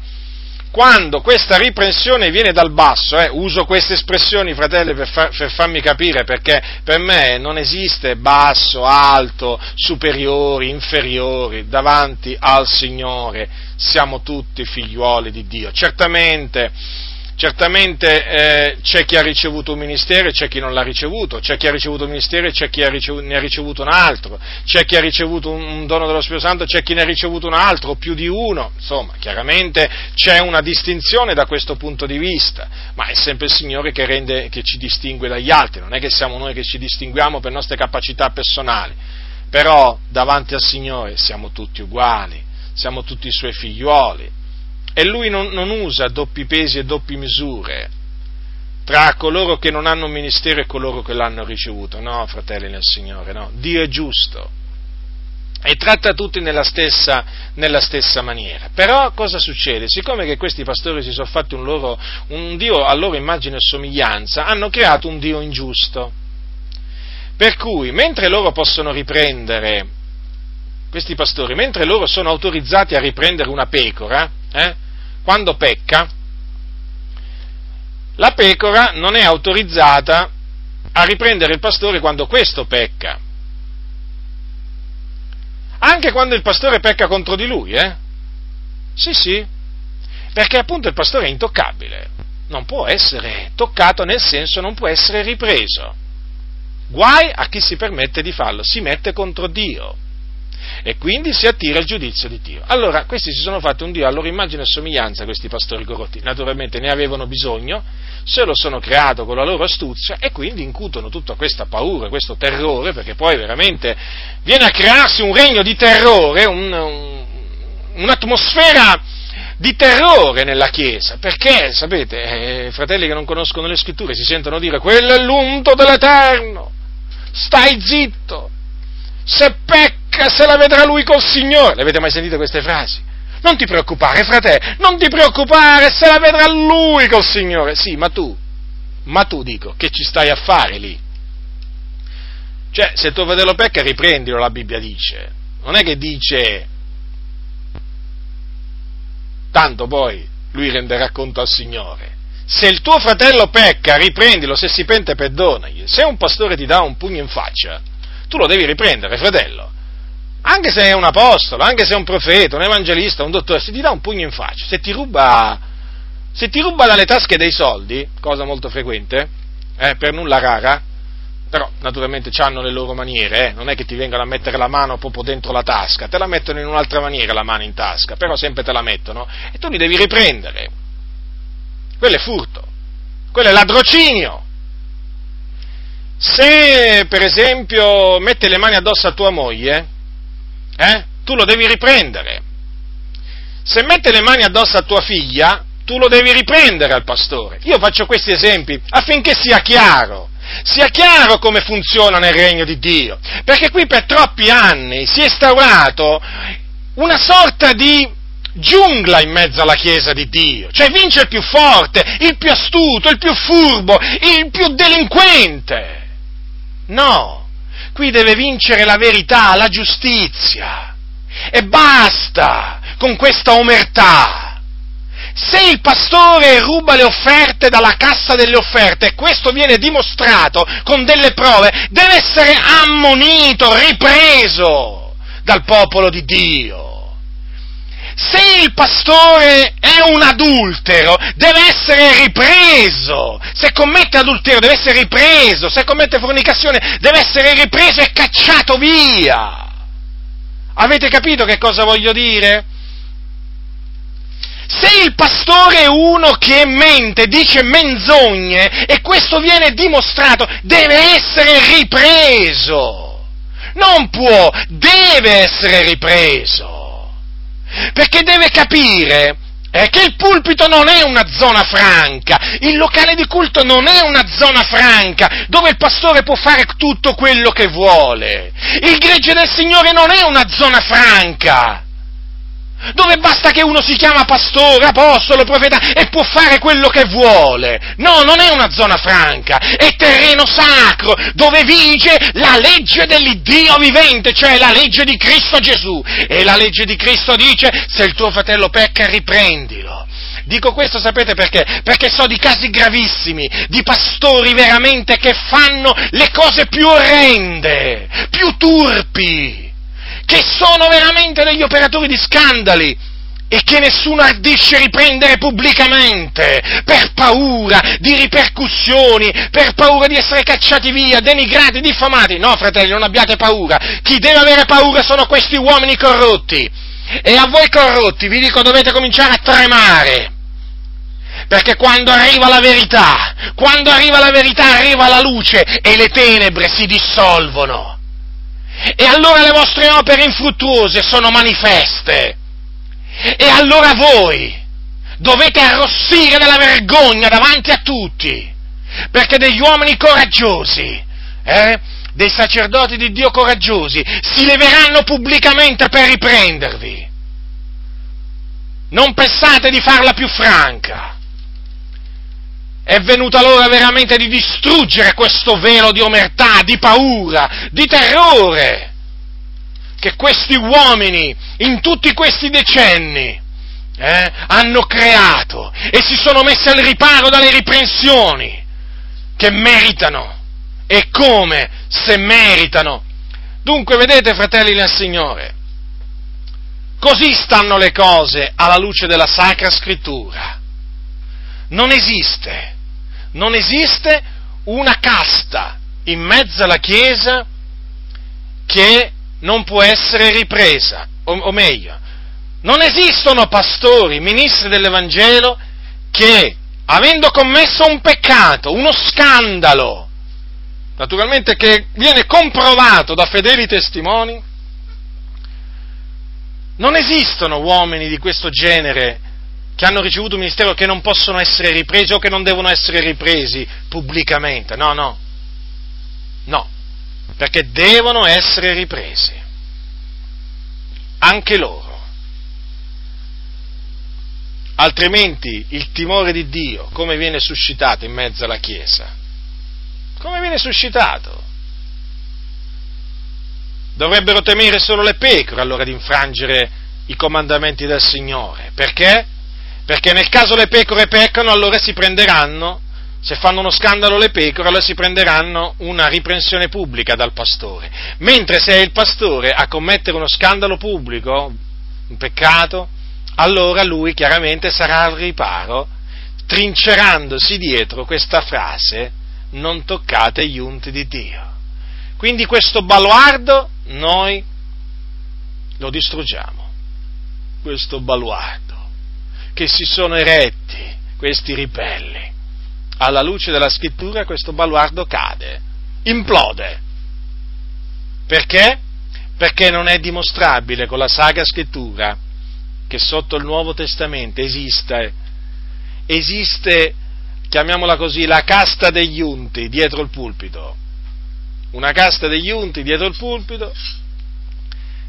quando questa riprensione viene dal basso, eh, uso queste espressioni, fratelli, per, far, per, farmi capire, perché per me non esiste basso, alto, superiori, inferiori davanti al Signore, siamo tutti figliuoli di Dio. Certamente Certamente eh, c'è chi ha ricevuto un ministero e c'è chi non l'ha ricevuto, c'è chi ha ricevuto un ministero e c'è chi ha ricevuto, ne ha ricevuto un altro, c'è chi ha ricevuto un, dono dello Spirito Santo c'è chi ne ha ricevuto un altro, più di uno, insomma, chiaramente c'è una distinzione da questo punto di vista, ma è sempre il Signore che, rende, che ci distingue dagli altri, non è che siamo noi che ci distinguiamo per nostre capacità personali, però davanti al Signore siamo tutti uguali, siamo tutti i Suoi figliuoli e lui non, non usa doppi pesi e doppie misure tra coloro che non hanno un ministero e coloro che l'hanno ricevuto. No, fratelli nel Signore, no. Dio è giusto e tratta tutti nella stessa, nella stessa, maniera. Però cosa succede? Siccome che questi pastori si sono fatti un, loro, un Dio a loro immagine e somiglianza, hanno creato un Dio ingiusto. Per cui, mentre loro possono riprendere, questi pastori, mentre loro sono autorizzati a riprendere una pecora, eh, quando pecca, la pecora non è autorizzata a riprendere il pastore quando questo pecca. Anche quando il pastore pecca contro di lui, eh? Sì, sì, perché appunto il pastore è intoccabile, non può essere toccato nel senso non può essere ripreso. Guai a chi si permette di farlo, si mette contro Dio e quindi si attira il giudizio di Dio. Allora, questi si sono fatti un Dio a loro immagine e somiglianza, questi pastori corrotti, naturalmente ne avevano bisogno, se lo sono creato con la loro astuzia e quindi incutono tutta questa paura, questo terrore, perché poi veramente viene a crearsi un regno di terrore, un, un, un'atmosfera di terrore nella Chiesa, perché, sapete, eh, fratelli che non conoscono le scritture si sentono dire quello è l'unto dell'Eterno, stai zitto, se pecca se la vedrà lui col Signore. Le avete mai sentite queste frasi? Non ti preoccupare, fratello, non ti preoccupare, se la vedrà lui col Signore. Sì, ma tu, ma tu dico, che ci stai a fare lì? Cioè, se tuo fratello pecca, riprendilo, la Bibbia dice. Non è che dice, tanto poi lui renderà conto al Signore. Se il tuo fratello pecca, riprendilo, se si pente, perdonagli. Se un pastore ti dà un pugno in faccia, tu lo devi riprendere, fratello. Anche se è un apostolo, anche se è un profeta, un evangelista, un dottore, se ti dà un pugno in faccia, se ti ruba, se ti ruba dalle tasche dei soldi, cosa molto frequente, eh, per nulla rara, però naturalmente hanno le loro maniere, eh? non è che ti vengano a mettere la mano proprio dentro la tasca, te la mettono in un'altra maniera la mano in tasca, però sempre te la mettono e tu li devi riprendere. Quello è furto, quello è ladrocinio, se per esempio mette le mani addosso a tua moglie, eh, tu lo devi riprendere. Se mette le mani addosso a tua figlia, tu lo devi riprendere al pastore. Io faccio questi esempi affinché sia chiaro, sia chiaro come funziona nel regno di Dio, perché qui per troppi anni si è instaurato una sorta di giungla in mezzo alla Chiesa di Dio, cioè vince il più forte, il più astuto, il più furbo, il più delinquente. No, qui deve vincere la verità, la giustizia. E basta con questa omertà. Se il pastore ruba le offerte dalla cassa delle offerte e questo viene dimostrato con delle prove, deve essere ammonito, ripreso dal popolo di Dio se il pastore è un adultero, deve essere ripreso. Se commette adulterio, deve essere ripreso. Se commette fornicazione, deve essere ripreso e cacciato via. Avete capito che cosa voglio dire? Se il pastore è uno che mente, dice menzogne e questo viene dimostrato, deve essere ripreso. Non può, deve essere ripreso perché deve capire è che il pulpito non è una zona franca, il locale di culto non è una zona franca dove il pastore può fare tutto quello che vuole. Il gregge del Signore non è una zona franca dove basta che uno si chiama pastore, apostolo, profeta e può fare quello che vuole. No, non è una zona franca, è terreno sacro dove vige la legge dell'Iddio vivente, cioè la legge di Cristo Gesù. E la legge di Cristo dice, se il tuo fratello pecca, riprendilo. Dico questo, sapete perché? Perché so di casi gravissimi, di pastori veramente che fanno le cose più orrende, più turpi che sono veramente degli operatori di scandali e che nessuno ardisce riprendere pubblicamente per paura di ripercussioni, per paura di essere cacciati via, denigrati, diffamati. No, fratelli, non abbiate paura. Chi deve avere paura sono questi uomini corrotti. E a voi corrotti vi dico dovete cominciare a tremare. Perché quando arriva la verità, quando arriva la verità arriva la luce e le tenebre si dissolvono. E allora le vostre opere infruttuose sono manifeste. E allora voi dovete arrossire della vergogna davanti a tutti, perché degli uomini coraggiosi, eh, dei sacerdoti di Dio coraggiosi, si leveranno pubblicamente per riprendervi. Non pensate di farla più franca. È venuta l'ora veramente di distruggere questo velo di omertà, di paura, di terrore che questi uomini in tutti questi decenni eh, hanno creato e si sono messi al riparo dalle riprensioni che meritano e come se meritano. Dunque, vedete, fratelli nel Signore, così stanno le cose alla luce della Sacra Scrittura. Non esiste, non esiste una casta in mezzo alla Chiesa che non può essere ripresa, o, o meglio, non esistono pastori, ministri dell'Evangelo che, avendo commesso un peccato, uno scandalo, naturalmente che viene comprovato da fedeli testimoni, non esistono uomini di questo genere che hanno ricevuto un ministero che non possono essere ripresi o che non devono essere ripresi pubblicamente. No, no. No perché devono essere ripresi, anche loro. Altrimenti il timore di Dio come viene suscitato in mezzo alla Chiesa? Come viene suscitato? Dovrebbero temere solo le pecore allora di infrangere i comandamenti del Signore. Perché? Perché nel caso le pecore peccano, allora si prenderanno se fanno uno scandalo le pecore, allora si prenderanno una riprensione pubblica dal pastore. Mentre se è il pastore a commettere uno scandalo pubblico, un peccato, allora lui chiaramente sarà al riparo, trincerandosi dietro questa frase, non toccate gli unti di Dio. Quindi questo baluardo noi lo distruggiamo, questo baluardo, che si sono eretti questi ribelli alla luce della scrittura questo baluardo cade, implode. Perché? Perché non è dimostrabile con la Sacra Scrittura che sotto il Nuovo Testamento esiste, esiste, chiamiamola così, la casta degli unti dietro il pulpito. Una casta degli unti dietro il pulpito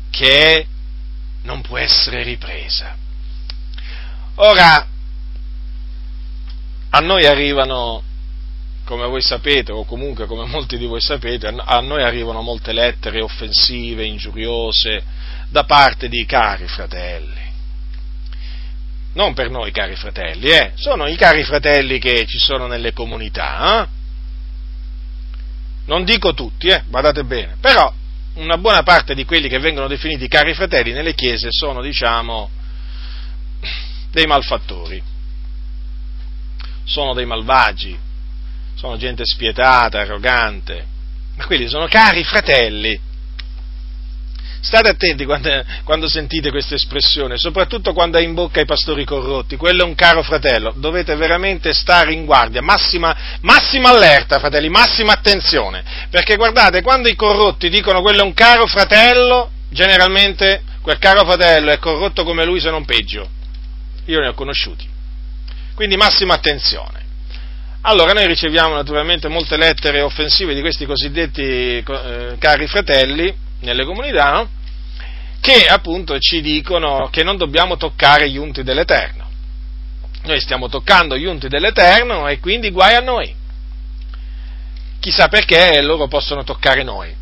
che non può essere ripresa. Ora, a noi arrivano, come voi sapete, o comunque come molti di voi sapete, a noi arrivano molte lettere offensive, ingiuriose, da parte di cari fratelli. Non per noi cari fratelli, eh? sono i cari fratelli che ci sono nelle comunità. Eh? Non dico tutti, eh? badate bene, però una buona parte di quelli che vengono definiti cari fratelli nelle chiese sono, diciamo, dei malfattori. Sono dei malvagi, sono gente spietata, arrogante, ma quelli sono cari fratelli. State attenti quando, quando, sentite questa espressione, soprattutto quando è in bocca ai pastori corrotti, quello è un caro fratello, dovete veramente stare in guardia, massima, massima allerta fratelli, massima attenzione, perché guardate, quando i corrotti dicono quello è un caro fratello, generalmente quel caro fratello è corrotto come lui se non peggio, io ne ho conosciuti. Quindi massima attenzione. Allora noi riceviamo naturalmente molte lettere offensive di questi cosiddetti eh, cari fratelli nelle comunità, no? che appunto ci dicono che non dobbiamo toccare gli unti dell'Eterno. Noi stiamo toccando gli unti dell'Eterno e quindi guai a noi. Chissà perché loro possono toccare noi.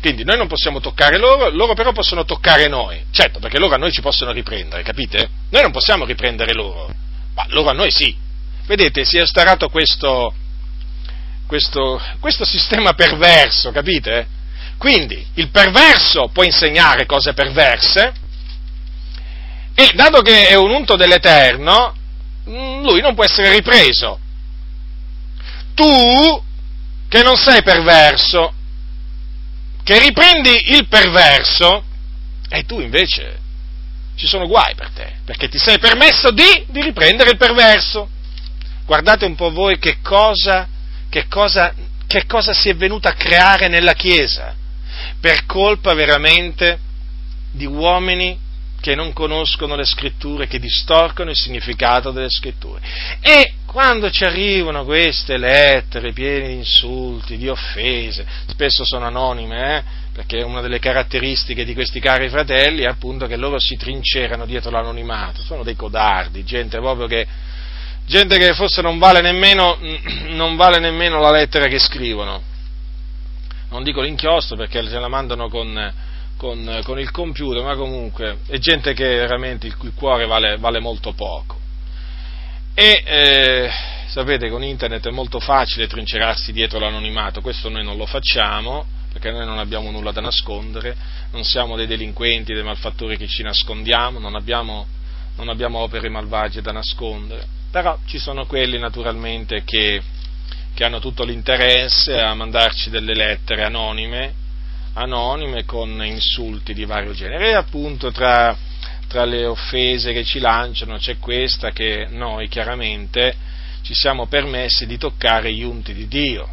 Quindi noi non possiamo toccare loro, loro però possono toccare noi. Certo, perché loro a noi ci possono riprendere, capite? Noi non possiamo riprendere loro ma loro a noi sì. Vedete, si è instaurato questo, questo, questo sistema perverso, capite? Quindi il perverso può insegnare cose perverse, E dato che è un unto dell'Eterno, mm, lui non può essere ripreso. Tu, che non sei perverso, che riprendi il perverso, e tu invece ci sono guai per te, perché ti sei permesso di, di riprendere il perverso. Guardate un po' voi che cosa, che cosa, che cosa si è venuto a creare nella Chiesa, per colpa veramente di uomini che non conoscono le scritture, che distorcono il significato delle scritture. E quando ci arrivano queste lettere piene di insulti, di offese, spesso sono anonime, eh? perché una delle caratteristiche di questi cari fratelli è appunto che loro si trincerano dietro l'anonimato, sono dei codardi, gente proprio che, gente che forse non vale nemmeno, non vale nemmeno la lettera che scrivono. Non dico l'inchiostro perché se la mandano con, con, con, il computer, ma comunque è gente che veramente il cui cuore vale, vale molto poco. E eh, sapete, con internet è molto facile trincerarsi dietro l'anonimato, questo noi non lo facciamo, perché noi non abbiamo nulla da nascondere, non siamo dei delinquenti, dei malfattori che ci nascondiamo, non abbiamo, non abbiamo opere malvagie da nascondere, però ci sono quelli naturalmente che, che hanno tutto l'interesse a mandarci delle lettere anonime, anonime con insulti di vario genere. E appunto tra, tra le offese che ci lanciano c'è questa che noi chiaramente ci siamo permessi di toccare gli unti di Dio.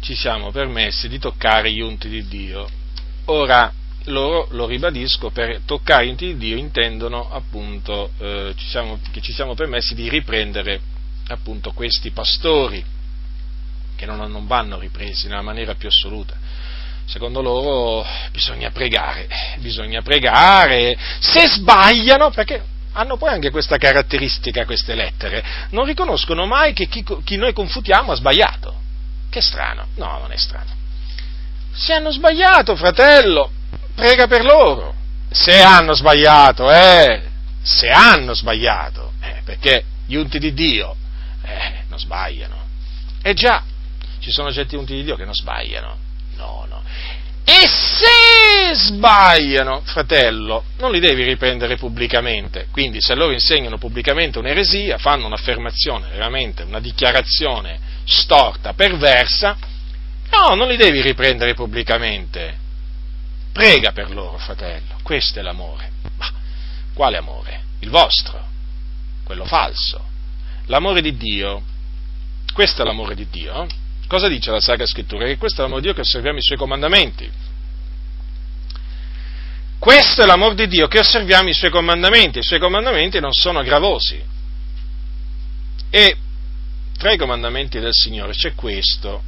Ci siamo permessi di toccare gli unti di Dio. Ora, loro, lo ribadisco, per toccare gli unti di Dio intendono appunto eh, ci siamo, che ci siamo permessi di riprendere appunto questi pastori che non, non vanno ripresi nella maniera più assoluta. Secondo loro bisogna pregare, bisogna pregare, se sbagliano, perché hanno poi anche questa caratteristica queste lettere, non riconoscono mai che chi, chi, noi confutiamo ha sbagliato. Che strano, no, non è strano. Se hanno sbagliato, fratello, prega per loro. Se hanno sbagliato, eh, se hanno sbagliato, eh, perché gli unti di Dio, eh, non sbagliano. Eh già, ci sono certi punti di Dio che non sbagliano. No, no. E se sbagliano, fratello, non li devi riprendere pubblicamente. Quindi se loro insegnano pubblicamente un'eresia, fanno un'affermazione, veramente una dichiarazione storta, perversa, no, non li devi riprendere pubblicamente. Prega per loro, fratello. Questo è l'amore. Ma quale amore? Il vostro, quello falso. L'amore di Dio, questo è l'amore di Dio. Cosa dice la Sacra Scrittura? Che questo è l'amore di Dio che osserviamo i suoi comandamenti. Questo è l'amore di Dio che osserviamo i suoi comandamenti. I suoi comandamenti non sono gravosi. E tra i comandamenti del Signore c'è questo.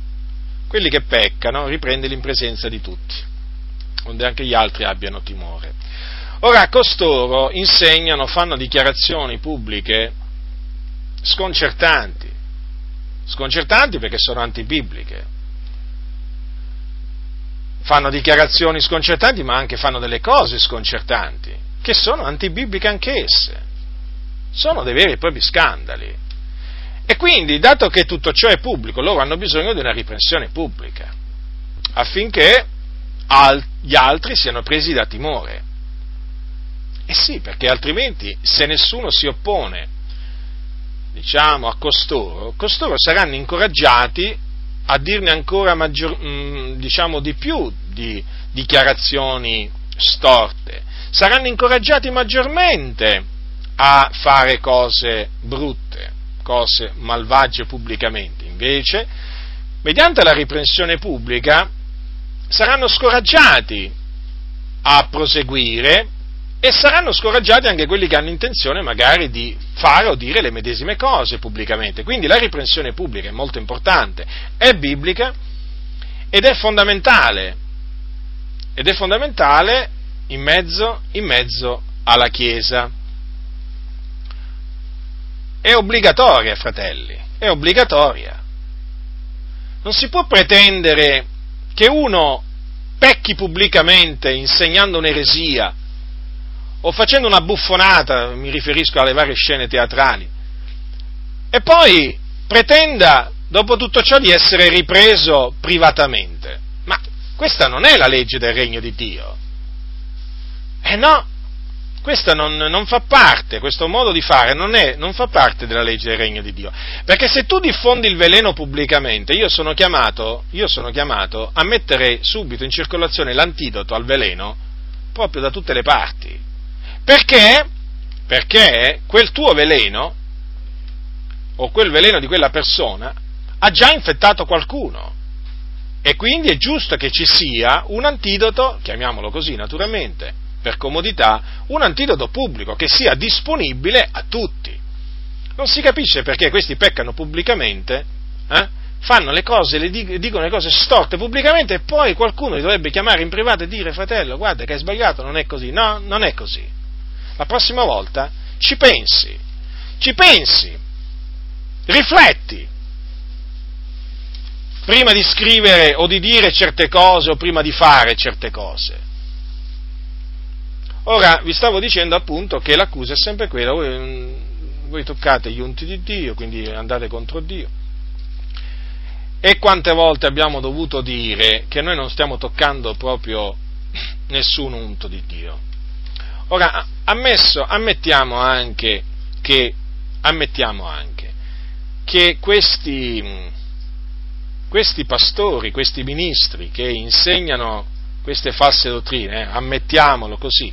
Quelli che peccano riprendili in presenza di tutti, onde anche gli altri abbiano timore. Ora, costoro insegnano, fanno dichiarazioni pubbliche sconcertanti sconcertanti perché sono antibibliche. Fanno dichiarazioni sconcertanti, ma anche fanno delle cose sconcertanti, che sono antibibliche anch'esse. Sono dei veri e propri scandali. E quindi, dato che tutto ciò è pubblico, loro hanno bisogno di una riprensione pubblica, affinché gli altri siano presi da timore. E sì, perché altrimenti se nessuno si oppone diciamo, a costoro, costoro saranno incoraggiati a dirne ancora maggior, mm, diciamo, di più di dichiarazioni storte, saranno incoraggiati maggiormente a fare cose brutte, cose malvagie pubblicamente. Invece, mediante la riprensione pubblica, saranno scoraggiati a proseguire e saranno scoraggiati anche quelli che hanno intenzione magari di fare o dire le medesime cose pubblicamente. Quindi la riprensione pubblica è molto importante, è biblica ed è fondamentale, ed è fondamentale in mezzo, in mezzo alla Chiesa. È obbligatoria, fratelli, è obbligatoria. Non si può pretendere che uno pecchi pubblicamente insegnando un'eresia o facendo una buffonata, mi riferisco alle varie scene teatrali, e poi pretenda dopo tutto ciò di essere ripreso privatamente. Ma questa non è la legge del regno di Dio. Eh no, Questo non, non, fa parte, questo modo di fare non, è, non, fa parte della legge del regno di Dio. Perché se tu diffondi il veleno pubblicamente, io sono chiamato, io sono chiamato a mettere subito in circolazione l'antidoto al veleno proprio da tutte le parti. Perché? Perché quel tuo veleno, o quel veleno di quella persona, ha già infettato qualcuno. E quindi è giusto che ci sia un antidoto, chiamiamolo così naturalmente, per comodità, un antidoto pubblico che sia disponibile a tutti. Non si capisce perché questi peccano pubblicamente, eh? fanno le cose, le dicono le cose storte pubblicamente e poi qualcuno li dovrebbe chiamare in privato e dire fratello, guarda che hai sbagliato, non è così. No, non è così. La prossima volta ci pensi, ci pensi, rifletti, prima di scrivere o di dire certe cose o prima di fare certe cose. Ora, vi stavo dicendo appunto che l'accusa è sempre quella, voi, voi toccate gli unti di Dio, quindi andate contro Dio. E quante volte abbiamo dovuto dire che noi non stiamo toccando proprio nessun unto di Dio. Ora, ammesso, ammettiamo anche che, ammettiamo anche che questi, questi pastori, questi ministri che insegnano queste false dottrine, eh, ammettiamolo così,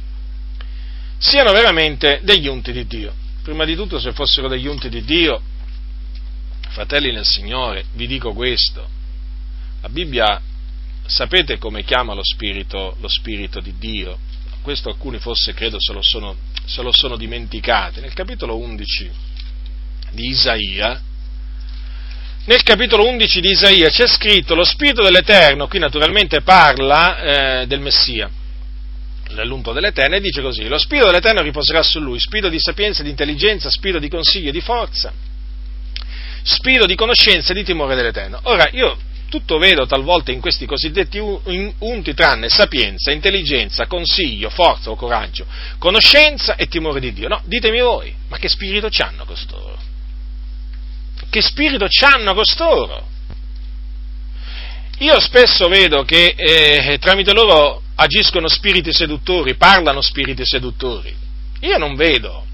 siano veramente degli unti di Dio. Prima di tutto, se fossero degli unti di Dio, fratelli nel Signore, vi dico questo, la Bibbia sapete come chiama lo Spirito, lo Spirito di Dio? Questo alcuni forse credo se lo, sono, se lo sono dimenticati. Nel capitolo 11 di Isaia, nel capitolo 11 di Isaia c'è scritto lo Spirito dell'Eterno, qui naturalmente parla eh, del Messia, dell'unto dell'Eterno, e dice così, lo Spirito dell'Eterno riposerà su lui, Spirito di sapienza, di intelligenza, Spirito di consiglio e di forza, Spirito di conoscenza e di timore dell'Eterno. Ora, io tutto vedo talvolta in questi cosiddetti unti tranne sapienza, intelligenza, consiglio, forza o coraggio, conoscenza e timore di Dio. No, ditemi voi, ma che spirito c'hanno costoro? che spirito hanno costoro? Io spesso vedo che eh, tramite loro agiscono spiriti seduttori, parlano spiriti seduttori. Io non vedo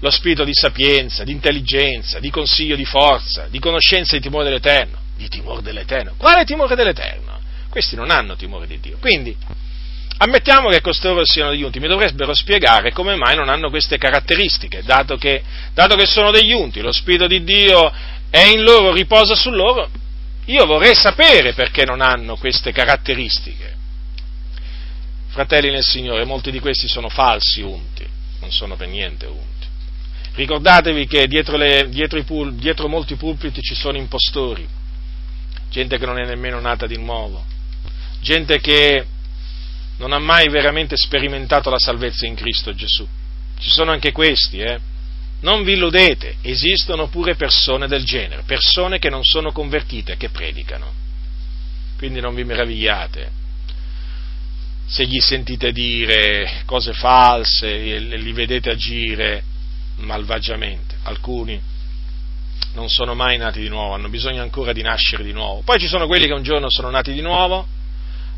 lo spirito di sapienza, di intelligenza, di consiglio di forza, di conoscenza e di timore dell'Eterno. Di timore dell'Eterno. Quale timore dell'Eterno? Questi non hanno timore di Dio. Quindi, Ammettiamo che costoro siano degli unti, mi dovrebbero spiegare come mai non hanno queste caratteristiche, dato che, dato che sono degli unti, lo Spirito di Dio è in loro, riposa su loro, io vorrei sapere perché non hanno queste caratteristiche. Fratelli nel Signore, molti di questi sono falsi unti, non sono per niente unti. Ricordatevi che dietro, le, dietro, i, dietro molti pulpiti ci sono impostori, gente che non è nemmeno nata di nuovo, gente che non ha mai veramente sperimentato la salvezza in Cristo Gesù. Ci sono anche questi, eh? Non vi illudete, esistono pure persone del genere, persone che non sono convertite, che predicano. Quindi non vi meravigliate se gli sentite dire cose false li vedete agire malvagiamente. Alcuni non sono mai nati di nuovo, hanno bisogno ancora di nascere di nuovo. Poi ci sono quelli che un giorno sono nati di nuovo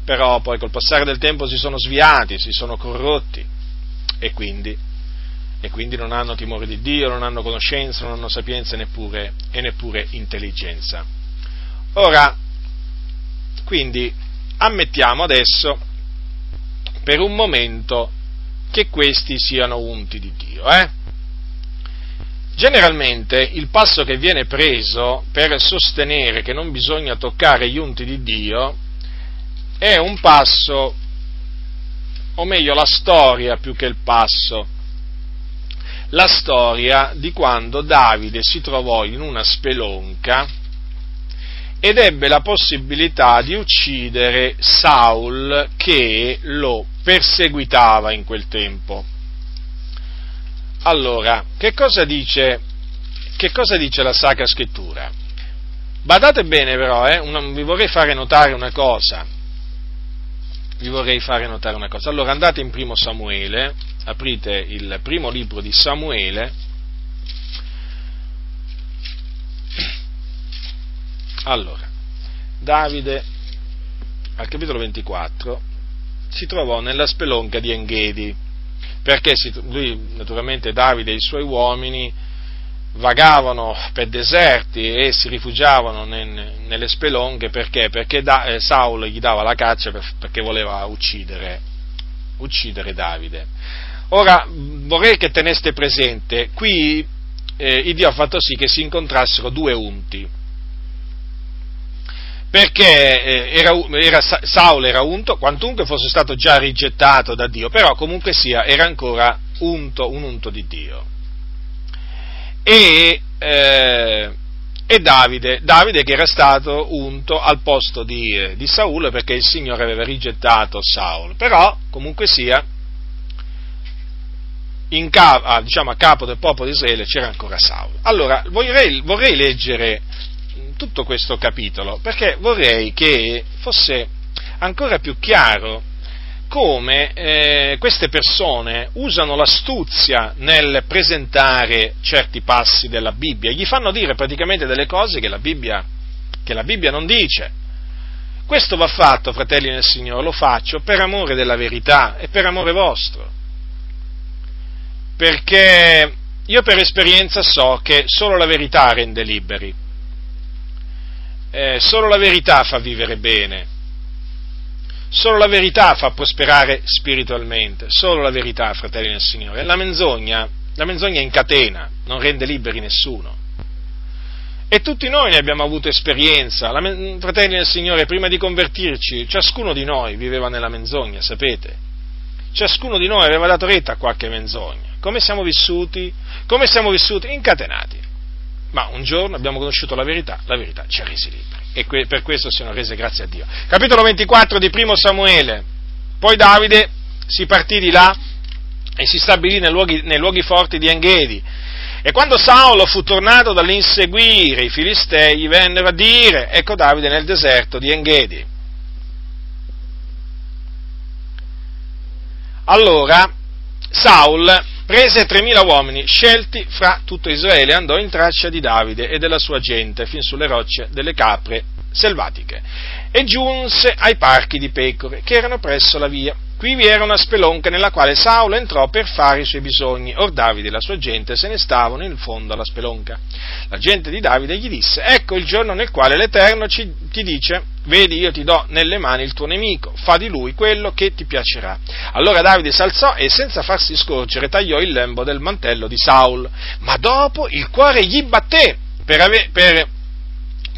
però poi col passare del tempo si sono sviati, si sono corrotti e quindi, e quindi non hanno timore di Dio, non hanno conoscenza, non hanno sapienza neppure, e neppure intelligenza. Ora, quindi ammettiamo adesso per un momento che questi siano unti di Dio. Eh? Generalmente il passo che viene preso per sostenere che non bisogna toccare gli unti di Dio è un passo, o meglio la storia più che il passo, la storia di quando Davide si trovò in una spelonca ed ebbe la possibilità di uccidere Saul che lo perseguitava in quel tempo. Allora, che cosa dice, che cosa dice la Sacra Scrittura? Badate bene però, eh, una, vi vorrei fare notare una cosa vi vorrei fare notare una cosa. Allora andate in primo Samuele, aprite il primo libro di Samuele, allora, Davide al capitolo 24 si trovò nella spelonca di Enghedi. Perché lui, naturalmente Davide e i suoi uomini vagavano per deserti e si rifugiavano nelle spelonghe perché? Perché eh, Saulo gli dava la caccia per, perché voleva uccidere, uccidere Davide. Ora vorrei che teneste presente, qui eh, Dio ha fatto sì che si incontrassero due unti, perché eh, era, era, Saulo era unto, quantunque fosse stato già rigettato da Dio, però comunque sia, era ancora unto, un unto di Dio. E, eh, e Davide, Davide, che era stato unto al posto di, eh, di Saul perché il Signore aveva rigettato Saul, però comunque sia, capo, ah, diciamo, a capo del popolo di Israele c'era ancora Saul. Allora, vorrei, vorrei leggere tutto questo capitolo perché vorrei che fosse ancora più chiaro come eh, queste persone usano l'astuzia nel presentare certi passi della Bibbia, gli fanno dire praticamente delle cose che la Bibbia, che la Bibbia non dice. Questo va fatto, fratelli nel Signore, lo faccio per amore della verità e per amore vostro. Perché io per esperienza so che solo la verità rende liberi, eh, solo la verità fa vivere bene, solo la verità fa prosperare spiritualmente, solo la verità, fratelli del Signore. La menzogna, la menzogna incatena, non rende liberi nessuno. E tutti noi ne abbiamo avuto esperienza, la, fratelli del Signore, prima di convertirci, ciascuno di noi viveva nella menzogna, sapete? Ciascuno di noi aveva dato retta a qualche menzogna. Come siamo vissuti? Come siamo vissuti? Incatenati. Ma un giorno abbiamo conosciuto la verità, la verità ci ha resi liberi. E que- per questo siano rese grazie a Dio. Capitolo 24 di Primo Samuele. Poi Davide si partì di là e si stabilì nei luoghi, nei luoghi forti di Enghedi. E quando Saulo fu tornato dall'inseguire i Filistei, gli vennero a dire, ecco Davide nel deserto di Enghedi. Allora Saul prese 3.000 uomini scelti fra tutto Israele e andò in traccia di Davide e della sua gente fin sulle rocce delle capre selvatiche e giunse ai parchi di pecore che erano presso la via. Qui vi era una spelonca nella quale Saulo entrò per fare i suoi bisogni. Or Davide e la sua gente se ne stavano in fondo alla spelonca. La gente di Davide gli disse, ecco il giorno nel quale l'Eterno ci, ti dice, vedi io ti do nelle mani il tuo nemico, fa di lui quello che ti piacerà. Allora Davide s'alzò e senza farsi scorgere tagliò il lembo del mantello di Saul, ma dopo il cuore gli batté per, ave, per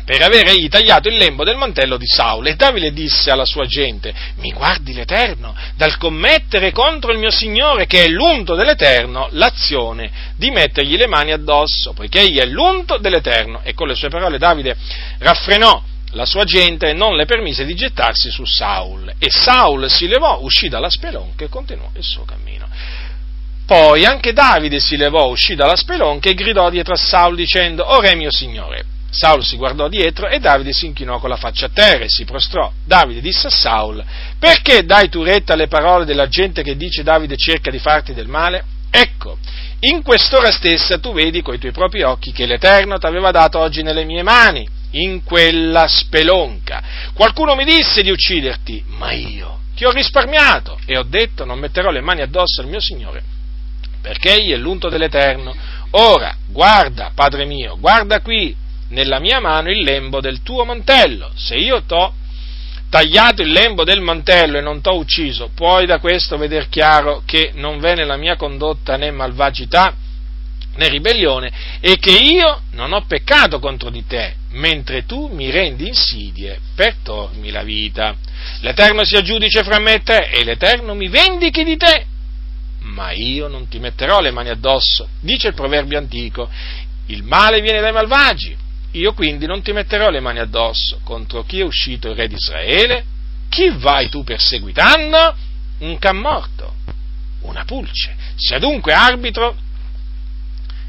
per aver egli tagliato il lembo del mantello di Saulo. E Davide disse alla sua gente, mi guardi l'Eterno dal commettere contro il mio Signore, che è l'unto dell'Eterno, l'azione di mettergli le mani addosso, poiché egli è l'unto dell'Eterno. E con le sue parole Davide raffrenò la sua gente e non le permise di gettarsi su Saul. E Saul si levò, uscì dalla spelonca e continuò il suo cammino. Poi anche Davide si levò, uscì dalla spelonca e gridò dietro a Saul dicendo, Ora è mio Signore, Saul si guardò dietro e Davide si inchinò con la faccia a terra e si prostrò. Davide disse a Saul, perché dai tu retta alle parole della gente che dice Davide cerca di farti del male? Ecco, in quest'ora stessa tu vedi coi tuoi propri occhi che l'Eterno ti aveva dato oggi nelle mie mani, in quella spelonca. Qualcuno mi disse di ucciderti, ma io ti ho risparmiato e ho detto non metterò le mani addosso al mio Signore, perché egli è l'unto dell'Eterno. Ora, guarda, Padre mio, guarda qui, nella mia mano il lembo del tuo mantello. Se io t'ho tagliato il lembo del mantello e non t'ho ucciso, puoi da questo vedere chiaro che non v'è nella mia condotta né malvagità né ribellione e che io non ho peccato contro di te, mentre tu mi rendi insidie per tormi la vita. L'Eterno sia giudice fra me e te e l'Eterno mi vendichi di te. Ma io non ti metterò le mani addosso, dice il proverbio antico, il male viene dai malvagi, io quindi non ti metterò le mani addosso contro chi è uscito il re di Israele. Chi vai tu perseguitando? Un can morto, una pulce. Sia dunque arbitro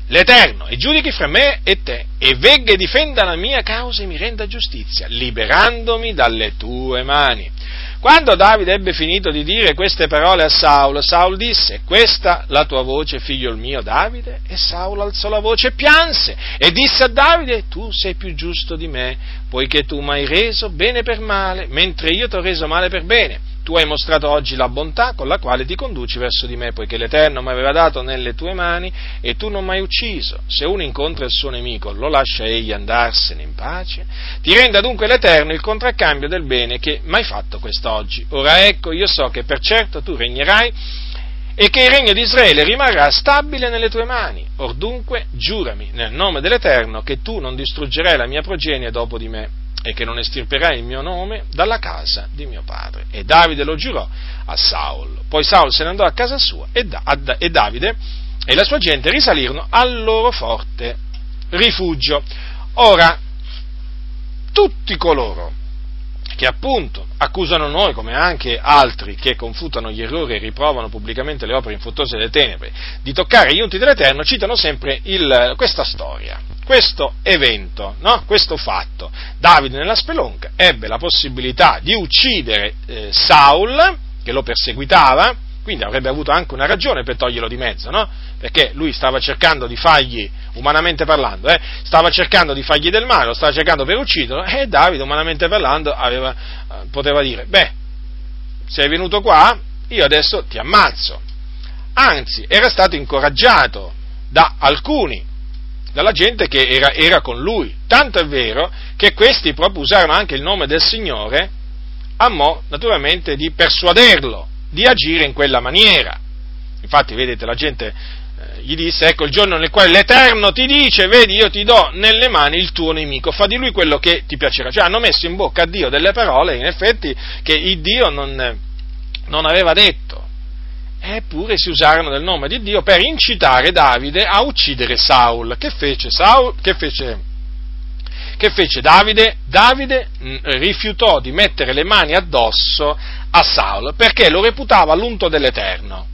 l'Eterno e giudichi fra me e te, e vegga e difenda la mia causa e mi renda giustizia, liberandomi dalle tue mani. Quando Davide ebbe finito di dire queste parole a Saulo, Saulo disse, questa la tua voce, figlio mio Davide? E Saulo alzò la voce e pianse e disse a Davide, tu sei più giusto di me, poiché tu mi hai reso bene per male, mentre io ti ho reso male per bene tu hai mostrato oggi la bontà con la quale ti conduci verso di me, poiché l'Eterno mi aveva dato nelle tue mani e tu non mi hai ucciso. Se uno incontra il suo nemico, lo lascia egli andarsene in pace. Ti renda dunque l'Eterno il contraccambio del bene che mi hai fatto quest'oggi. Ora ecco, io so che per certo tu regnerai e che il regno di Israele rimarrà stabile nelle tue mani. Or dunque, giurami nel nome dell'Eterno che tu non distruggerai la mia progenie dopo di me e che non estirperai il mio nome dalla casa di mio padre. E Davide lo giurò a Saul. Poi Saul se ne andò a casa sua e, da, e Davide e la sua gente risalirono al loro forte rifugio. Ora, tutti coloro che appunto accusano noi, come anche altri che confutano gli errori e riprovano pubblicamente le opere infruttuose delle tenebre, di toccare gli unti dell'Eterno, citano sempre il, questa storia, questo evento, no? questo fatto. Davide nella spelonca ebbe la possibilità di uccidere eh, Saul, che lo perseguitava, quindi avrebbe avuto anche una ragione per toglierlo di mezzo, no? Perché lui stava cercando di fargli, umanamente parlando, eh, stava cercando di fargli del male, lo stava cercando per ucciderlo, e Davide, umanamente parlando, aveva, eh, poteva dire, beh, sei venuto qua, io adesso ti ammazzo. Anzi, era stato incoraggiato da alcuni, dalla gente che era, era con lui. Tanto è vero che questi proprio usarono anche il nome del Signore a mo' naturalmente di persuaderlo di agire in quella maniera. Infatti, vedete, la gente eh, gli disse, ecco il giorno nel quale l'Eterno ti dice, vedi, io ti do nelle mani il tuo nemico, fa di lui quello che ti piacerà. Cioè hanno messo in bocca a Dio delle parole, in effetti, che il Dio non, non aveva detto. Eppure si usarono del nome di Dio per incitare Davide a uccidere Saul. Che fece Saul? Che fece che fece Davide? Davide mm, rifiutò di mettere le mani addosso a Saul perché lo reputava l'unto dell'Eterno.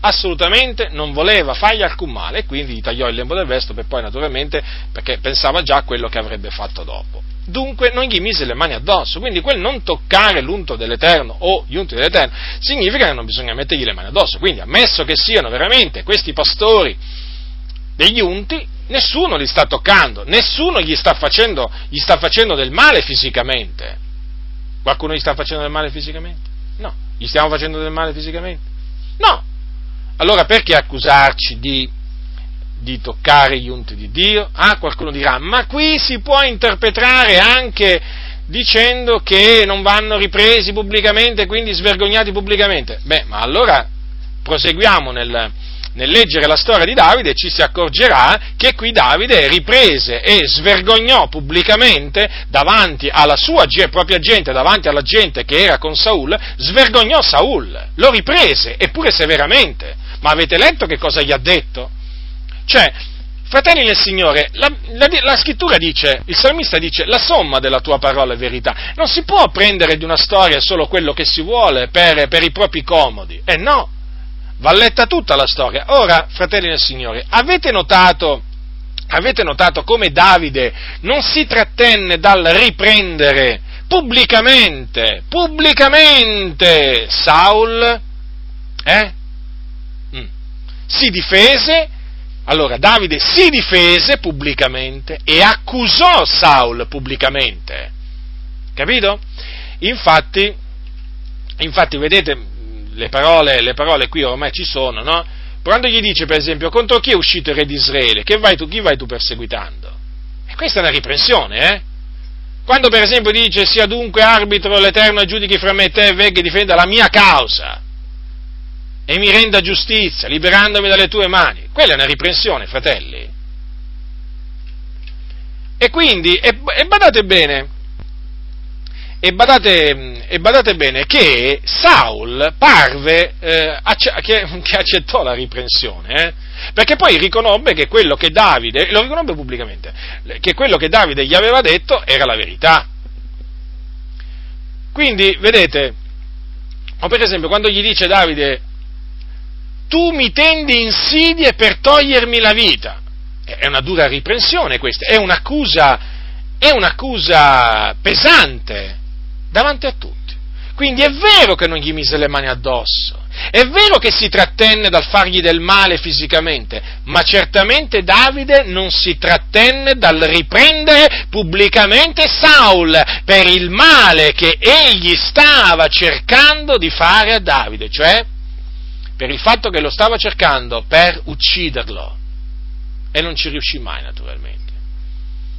Assolutamente non voleva fargli alcun male e quindi gli tagliò il lembo del vesto per poi naturalmente perché pensava già a quello che avrebbe fatto dopo. Dunque non gli mise le mani addosso, quindi quel non toccare l'unto dell'Eterno o gli unti dell'Eterno significa che non bisogna mettergli le mani addosso. Quindi ammesso che siano veramente questi pastori degli unti, nessuno li sta toccando, nessuno gli sta facendo, gli sta facendo del male fisicamente. Qualcuno gli sta facendo del male fisicamente? No. Gli stiamo facendo del male fisicamente? No. Allora perché accusarci di, di toccare gli unti di Dio? Ah, qualcuno dirà, ma qui si può interpretare anche dicendo che non vanno ripresi pubblicamente, quindi svergognati pubblicamente. Beh, ma allora proseguiamo nel, nel leggere la storia di Davide ci si accorgerà che qui Davide riprese e svergognò pubblicamente davanti alla sua propria gente, davanti alla gente che era con Saul, svergognò Saul, lo riprese, eppure severamente. Ma avete letto che cosa gli ha detto? Cioè, fratelli nel Signore, la, la, la, scrittura dice, il salmista dice, la somma della tua parola è verità. Non si può prendere di una storia solo quello che si vuole per, per i propri comodi. Eh no, va letta tutta la storia. Ora, fratelli del Signore, avete notato, avete notato come Davide non si trattenne dal riprendere pubblicamente, pubblicamente Saul? Eh? Mm. Si difese, allora Davide si difese pubblicamente e accusò Saul pubblicamente. Capito? Infatti, infatti vedete, le parole, le parole qui ormai ci sono, no? Quando gli dice, per esempio, contro chi è uscito il re di Israele, che vai tu, chi vai tu perseguitando? E questa è una riprensione, eh? Quando, per esempio, dice, sia dunque arbitro l'Eterno giudichi fra me e te e vegga e difenda la mia causa e mi renda giustizia, liberandomi dalle tue mani, quella è una riprensione, fratelli. E quindi, e, e badate bene, e badate, e badate, bene che Saul parve eh, acce- che, che, accettò la riprensione, eh? perché poi riconobbe che quello che Davide, lo riconobbe pubblicamente, che quello che Davide gli aveva detto era la verità. Quindi, vedete, o per esempio quando gli dice Davide, tu mi tendi insidie per togliermi la vita, è una dura riprensione questa, è un'accusa, è un'accusa pesante davanti a tutti. Quindi è vero che non gli mise le mani addosso, È vero che si trattenne dal fargli del male fisicamente, ma certamente Davide non si trattenne dal riprendere pubblicamente Saul per il male che egli stava cercando di fare a Davide, cioè per il fatto che lo stava cercando per ucciderlo. E non ci riuscì mai, naturalmente,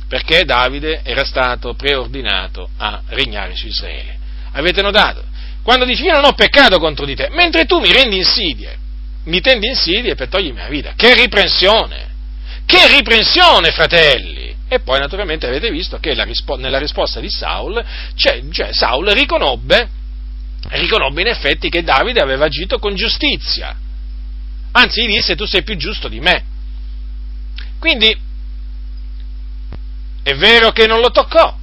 perché Davide era stato preordinato a regnare su Israele. Avete notato? Quando dici io non ho peccato contro di te, mentre tu mi rendi insidie, mi tendi insidie per togliermi la vita. Che riprensione! Che riprensione, fratelli! E poi naturalmente avete visto che rispo- nella risposta di Saul, cioè, cioè Saul riconobbe, riconobbe in effetti che Davide aveva agito con giustizia. Anzi, gli disse tu sei più giusto di me. Quindi è vero che non lo toccò,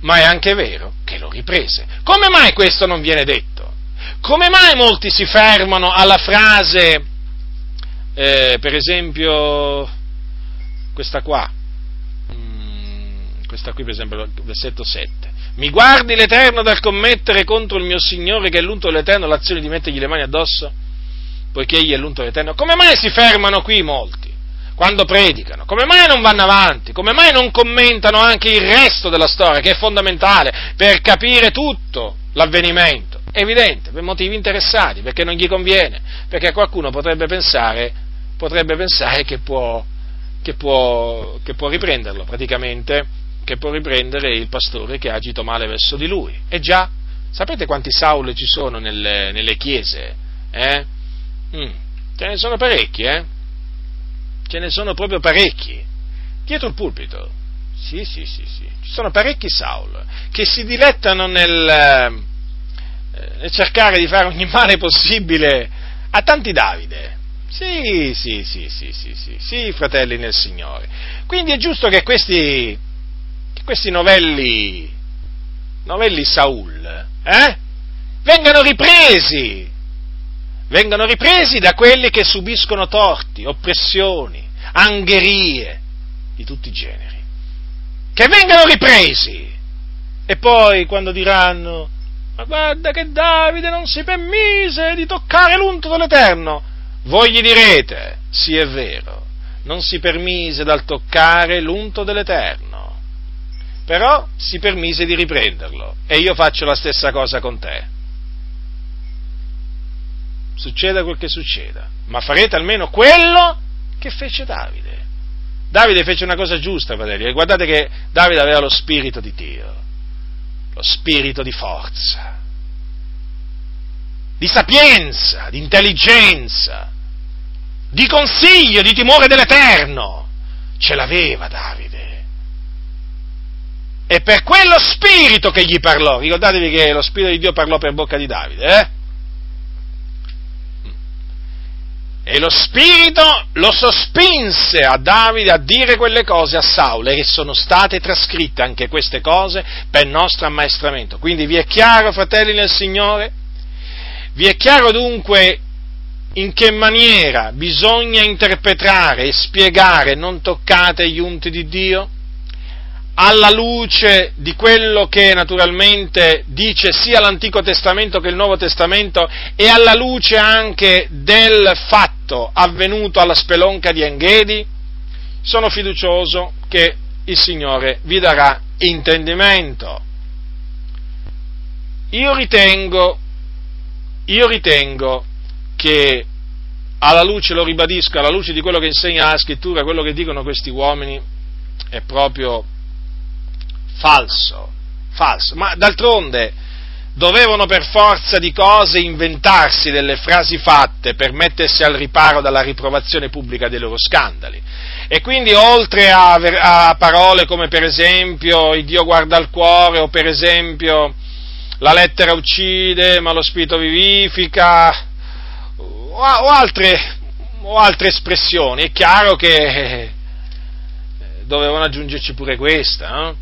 ma è anche vero che lo riprese. Come mai questo non viene detto? Come mai molti si fermano alla frase, eh, per esempio, questa qua, mm, questa qui per esempio, versetto 7. Mi guardi l'Eterno dal commettere contro il mio Signore che è l'unto dell'Eterno l'azione di mettergli le mani addosso, poiché egli è l'unto dell'Eterno. Come mai si fermano qui molti? quando predicano? Come mai non vanno avanti? Come mai non commentano anche il resto della storia, che è fondamentale per capire tutto l'avvenimento? È evidente, per motivi interessati, perché non gli conviene, perché qualcuno potrebbe pensare, potrebbe pensare che, può, che, può, che può riprenderlo, praticamente, che può riprendere il pastore che ha agito male verso di lui. E già, sapete quanti Saul ci sono nelle, nelle chiese? Eh? Mm, ce ne sono parecchi, eh? ce ne sono proprio parecchi, dietro il pulpito. Sì, sì, sì, sì. Ci sono parecchi Saul che si dilettano nel, eh, nel cercare di fare ogni male possibile a tanti Davide. Sì, sì, sì, sì, sì, sì, sì, fratelli nel Signore. Quindi è giusto che questi, questi novelli, novelli Saul, eh, vengano ripresi vengono ripresi da quelli che subiscono torti, oppressioni, angherie di tutti i generi. Che vengano ripresi. E poi quando diranno, ma guarda che Davide non si permise di toccare l'unto dell'Eterno, voi gli direte, sì è vero, non si permise dal toccare l'unto dell'Eterno, però si permise di riprenderlo. E io faccio la stessa cosa con te. Succeda quel che succeda, ma farete almeno quello che fece Davide. Davide fece una cosa giusta, fratelli, e guardate che Davide aveva lo spirito di Dio, lo spirito di forza, di sapienza, di intelligenza, di consiglio, di timore dell'Eterno. Ce l'aveva Davide. E per quello spirito che gli parlò, ricordatevi che lo spirito di Dio parlò per bocca di Davide, eh? E lo Spirito lo sospinse a Davide a dire quelle cose a Saul e sono state trascritte anche queste cose per nostro ammaestramento. Quindi vi è chiaro, fratelli nel Signore? Vi è chiaro dunque in che maniera bisogna interpretare e spiegare non toccate gli unti di Dio? Alla luce di quello che naturalmente dice sia l'Antico Testamento che il Nuovo Testamento e alla luce anche del fatto avvenuto alla spelonca di Enghedi, sono fiducioso che il Signore vi darà intendimento. Io ritengo, io ritengo che alla luce, lo ribadisco, alla luce di quello che insegna la scrittura, quello che dicono questi uomini è proprio falso, falso. Ma d'altronde dovevano per forza di cose inventarsi delle frasi fatte per mettersi al riparo dalla riprovazione pubblica dei loro scandali. E quindi oltre a, a parole come per esempio il Dio guarda al cuore o per esempio la lettera uccide ma lo spirito vivifica o, o, altre, o altre espressioni, è chiaro che eh, dovevano aggiungerci pure questa. No?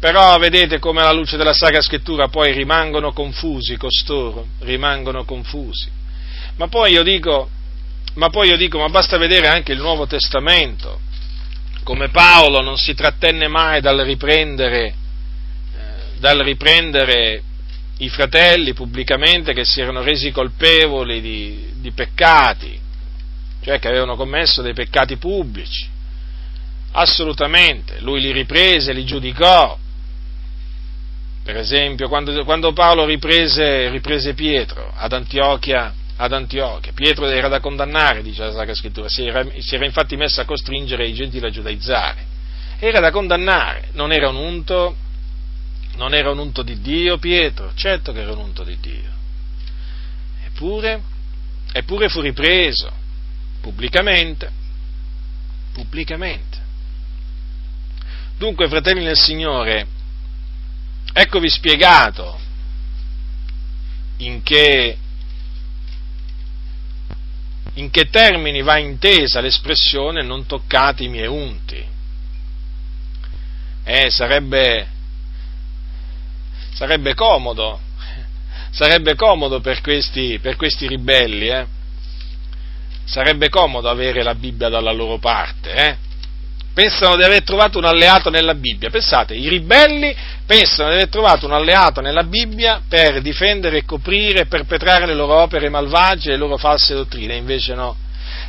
Però vedete come alla luce della Sacra Scrittura poi rimangono confusi costoro, rimangono confusi. Ma poi io dico, ma io dico, ma basta vedere anche il Nuovo Testamento, come Paolo non si trattenne mai dal riprendere, eh, dal riprendere i fratelli pubblicamente che si erano resi colpevoli di, di peccati, cioè che avevano commesso dei peccati pubblici. Assolutamente, lui li riprese, li giudicò. Per esempio, quando, quando Paolo riprese, riprese Pietro ad Antiochia, ad Antiochia. Pietro era da condannare, dice la Sacra Scrittura, si era, si era, infatti messo a costringere i gentili a giudaizzare. Era da condannare, non era un unto, non era un unto di Dio Pietro, certo che era un unto di Dio. Eppure, eppure fu ripreso pubblicamente, pubblicamente. Dunque, fratelli nel Signore, eccovi spiegato in che in che termini va intesa l'espressione non toccate i miei unti. Eh, sarebbe, sarebbe comodo, sarebbe comodo per questi, per questi ribelli, eh? sarebbe comodo avere la Bibbia dalla loro parte, eh? Pensano di aver trovato un alleato nella Bibbia. Pensate, i ribelli pensano di aver trovato un alleato nella Bibbia per difendere coprire e perpetrare le loro opere malvagie e le loro false dottrine, invece no.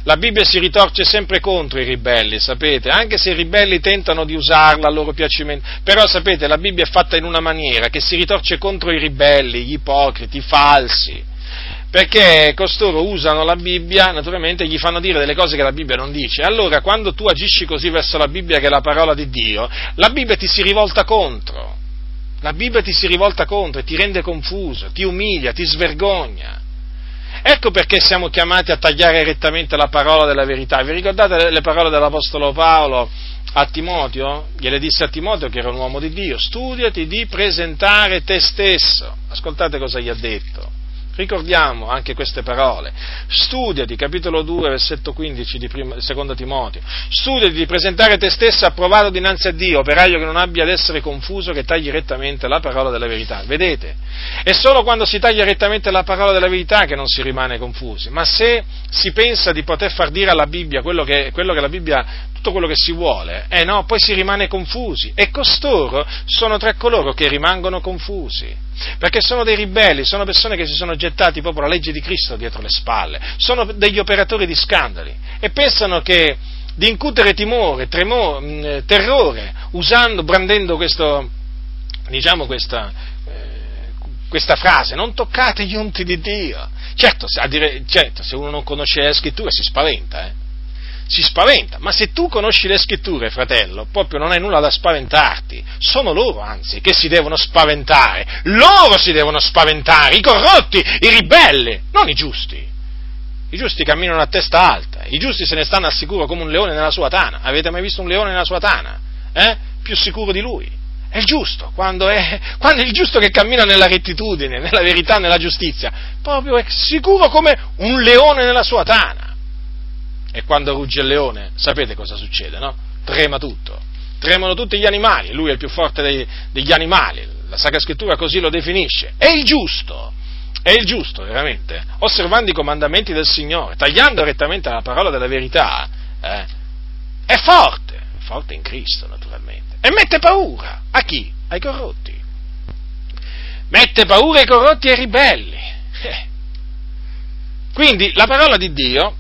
La Bibbia si ritorce sempre contro i ribelli, sapete, anche se i ribelli tentano di usarla a loro piacimento, però sapete, la Bibbia è fatta in una maniera che si ritorce contro i ribelli, gli ipocriti, i falsi, perché costoro usano la Bibbia, naturalmente gli fanno dire delle cose che la Bibbia non dice. Allora, quando tu agisci così verso la Bibbia, che è la parola di Dio, la Bibbia ti si rivolta contro. La Bibbia ti si rivolta contro e ti rende confuso, ti umilia, ti svergogna. Ecco perché siamo chiamati a tagliare rettamente la parola della verità. Vi ricordate le parole dell'Apostolo Paolo a Timoteo? Gliele disse a Timoteo che era un uomo di Dio, studiati di presentare te stesso. Ascoltate cosa gli ha detto Ricordiamo anche queste parole. Studiati, capitolo 2, versetto 15 di prima, seconda Timoteo. Studiati di presentare te stesso approvato dinanzi a Dio, operaio che non abbia ad essere confuso, che tagli rettamente la parola della verità. Vedete? È solo quando si taglia rettamente la parola della verità che non si rimane confusi. Ma se si pensa di poter far dire alla Bibbia quello che, quello che la Bibbia tutto quello che si vuole, eh no, poi si rimane confusi. E costoro sono tra coloro che rimangono confusi, perché sono dei ribelli, sono persone che si sono gettati proprio la legge di Cristo dietro le spalle, sono degli operatori di scandali. E pensano che di incutere timore, tremore, terrore, usando, brandendo questo, diciamo questa, eh, questa frase, non toccate gli unti di Dio. Certo, dire, certo, se uno non conosce le scritture si spaventa, eh? Si spaventa, ma se tu conosci le scritture, fratello, proprio non hai nulla da spaventarti, sono loro anzi che si devono spaventare, loro si devono spaventare, i corrotti, i ribelli, non i giusti. I giusti camminano a testa alta, i giusti se ne stanno al sicuro come un leone nella sua tana. Avete mai visto un leone nella sua tana? Eh? Più sicuro di lui. È il giusto, quando è, quando è il giusto che cammina nella rettitudine, nella verità, nella giustizia, proprio è sicuro come un leone nella sua tana. E quando rugge il leone, sapete cosa succede, no? Trema tutto. Tremano tutti gli animali, lui è il più forte dei, degli animali, la Sacra Scrittura così lo definisce. È il giusto, è il giusto, veramente, osservando i comandamenti del Signore, tagliando rettamente la parola della verità, eh, è forte, forte in Cristo naturalmente, e mette paura a chi? Ai corrotti. Mette paura ai corrotti e ai ribelli. Eh. Quindi la parola di Dio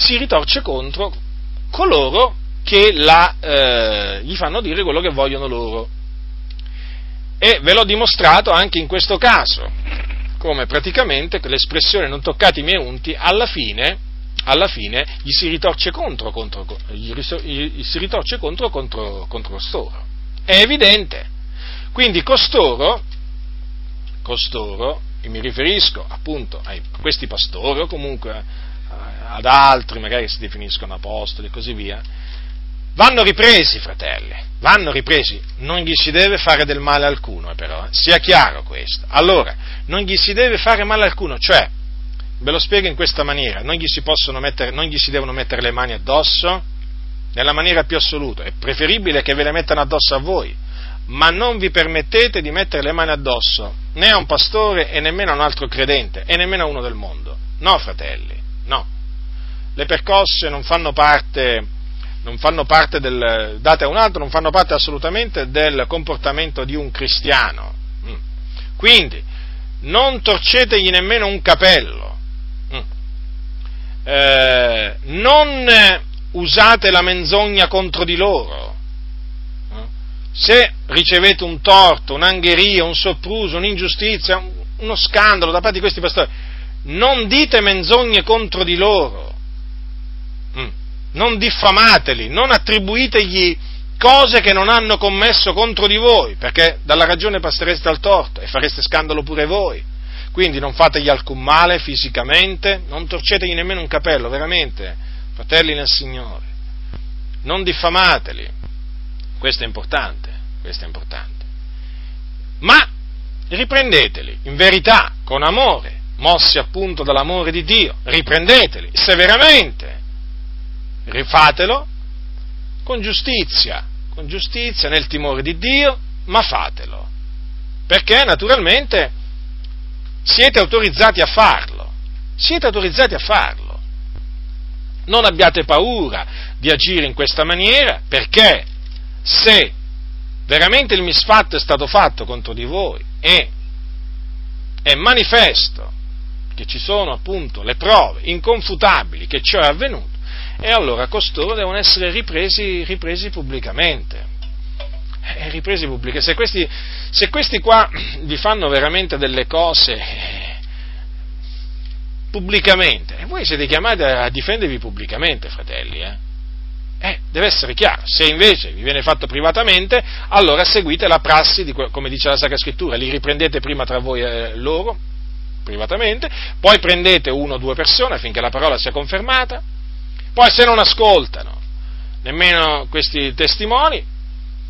si ritorce contro coloro che la, eh, gli fanno dire quello che vogliono loro. E ve l'ho dimostrato anche in questo caso, come praticamente l'espressione non toccate i miei unti, alla fine, alla fine gli si ritorce contro, contro, gli, si ritorce contro, contro, contro costoro. È evidente. Quindi costoro, costoro, e mi riferisco appunto a questi pastori o comunque ad altri, magari si definiscono apostoli e così via, vanno ripresi, fratelli, vanno ripresi, non gli si deve fare del male alcuno, però, sia chiaro questo. Allora, non gli si deve fare male alcuno, cioè, ve lo spiego in questa maniera, non gli si, mettere, non gli si devono mettere le mani addosso, nella maniera più assoluta, è preferibile che ve le mettano addosso a voi, ma non vi permettete di mettere le mani addosso né a un pastore e nemmeno a un altro credente e nemmeno a uno del mondo. No, fratelli, no le percosse non fanno parte, non fanno parte del, date a un altro, non fanno parte assolutamente del comportamento di un cristiano. Mm. Quindi, non torcetegli nemmeno un capello, mm. eh, non usate la menzogna contro di loro. Eh. Se ricevete un torto, un'angheria, un sopruso, un'ingiustizia, uno scandalo da parte di questi pastori, non dite menzogne contro di loro, mm. Non diffamateli, non attribuitegli cose che non hanno commesso contro di voi, perché dalla ragione passereste al torto e fareste scandalo pure voi. Quindi non fategli alcun male fisicamente, non torcetegli nemmeno un capello, veramente, fratelli nel Signore. Non diffamateli. Questo è importante, questo è importante. Ma riprendeteli, in verità, con amore, mossi appunto dall'amore di Dio, riprendeteli severamente, rifatelo con giustizia, con giustizia, nel timore di Dio, ma fatelo. Perché naturalmente siete autorizzati a farlo. Siete autorizzati a farlo. Non abbiate paura di agire in questa maniera perché se veramente il misfatto è stato fatto contro di voi e è manifesto che ci sono appunto le prove inconfutabili che ciò è avvenuto, e allora costoro devono essere ripresi, ripresi pubblicamente. Eh, ripresi pubbliche. Se questi, se questi qua vi fanno veramente delle cose eh, pubblicamente, e voi siete chiamati a difendervi pubblicamente, fratelli, eh? Eh, deve essere chiaro. Se invece vi viene fatto privatamente, allora seguite la prassi, di, come dice la Sacra Scrittura, li riprendete prima tra voi e loro, privatamente, poi prendete uno o due persone affinché la parola sia confermata, poi se non ascoltano nemmeno questi testimoni,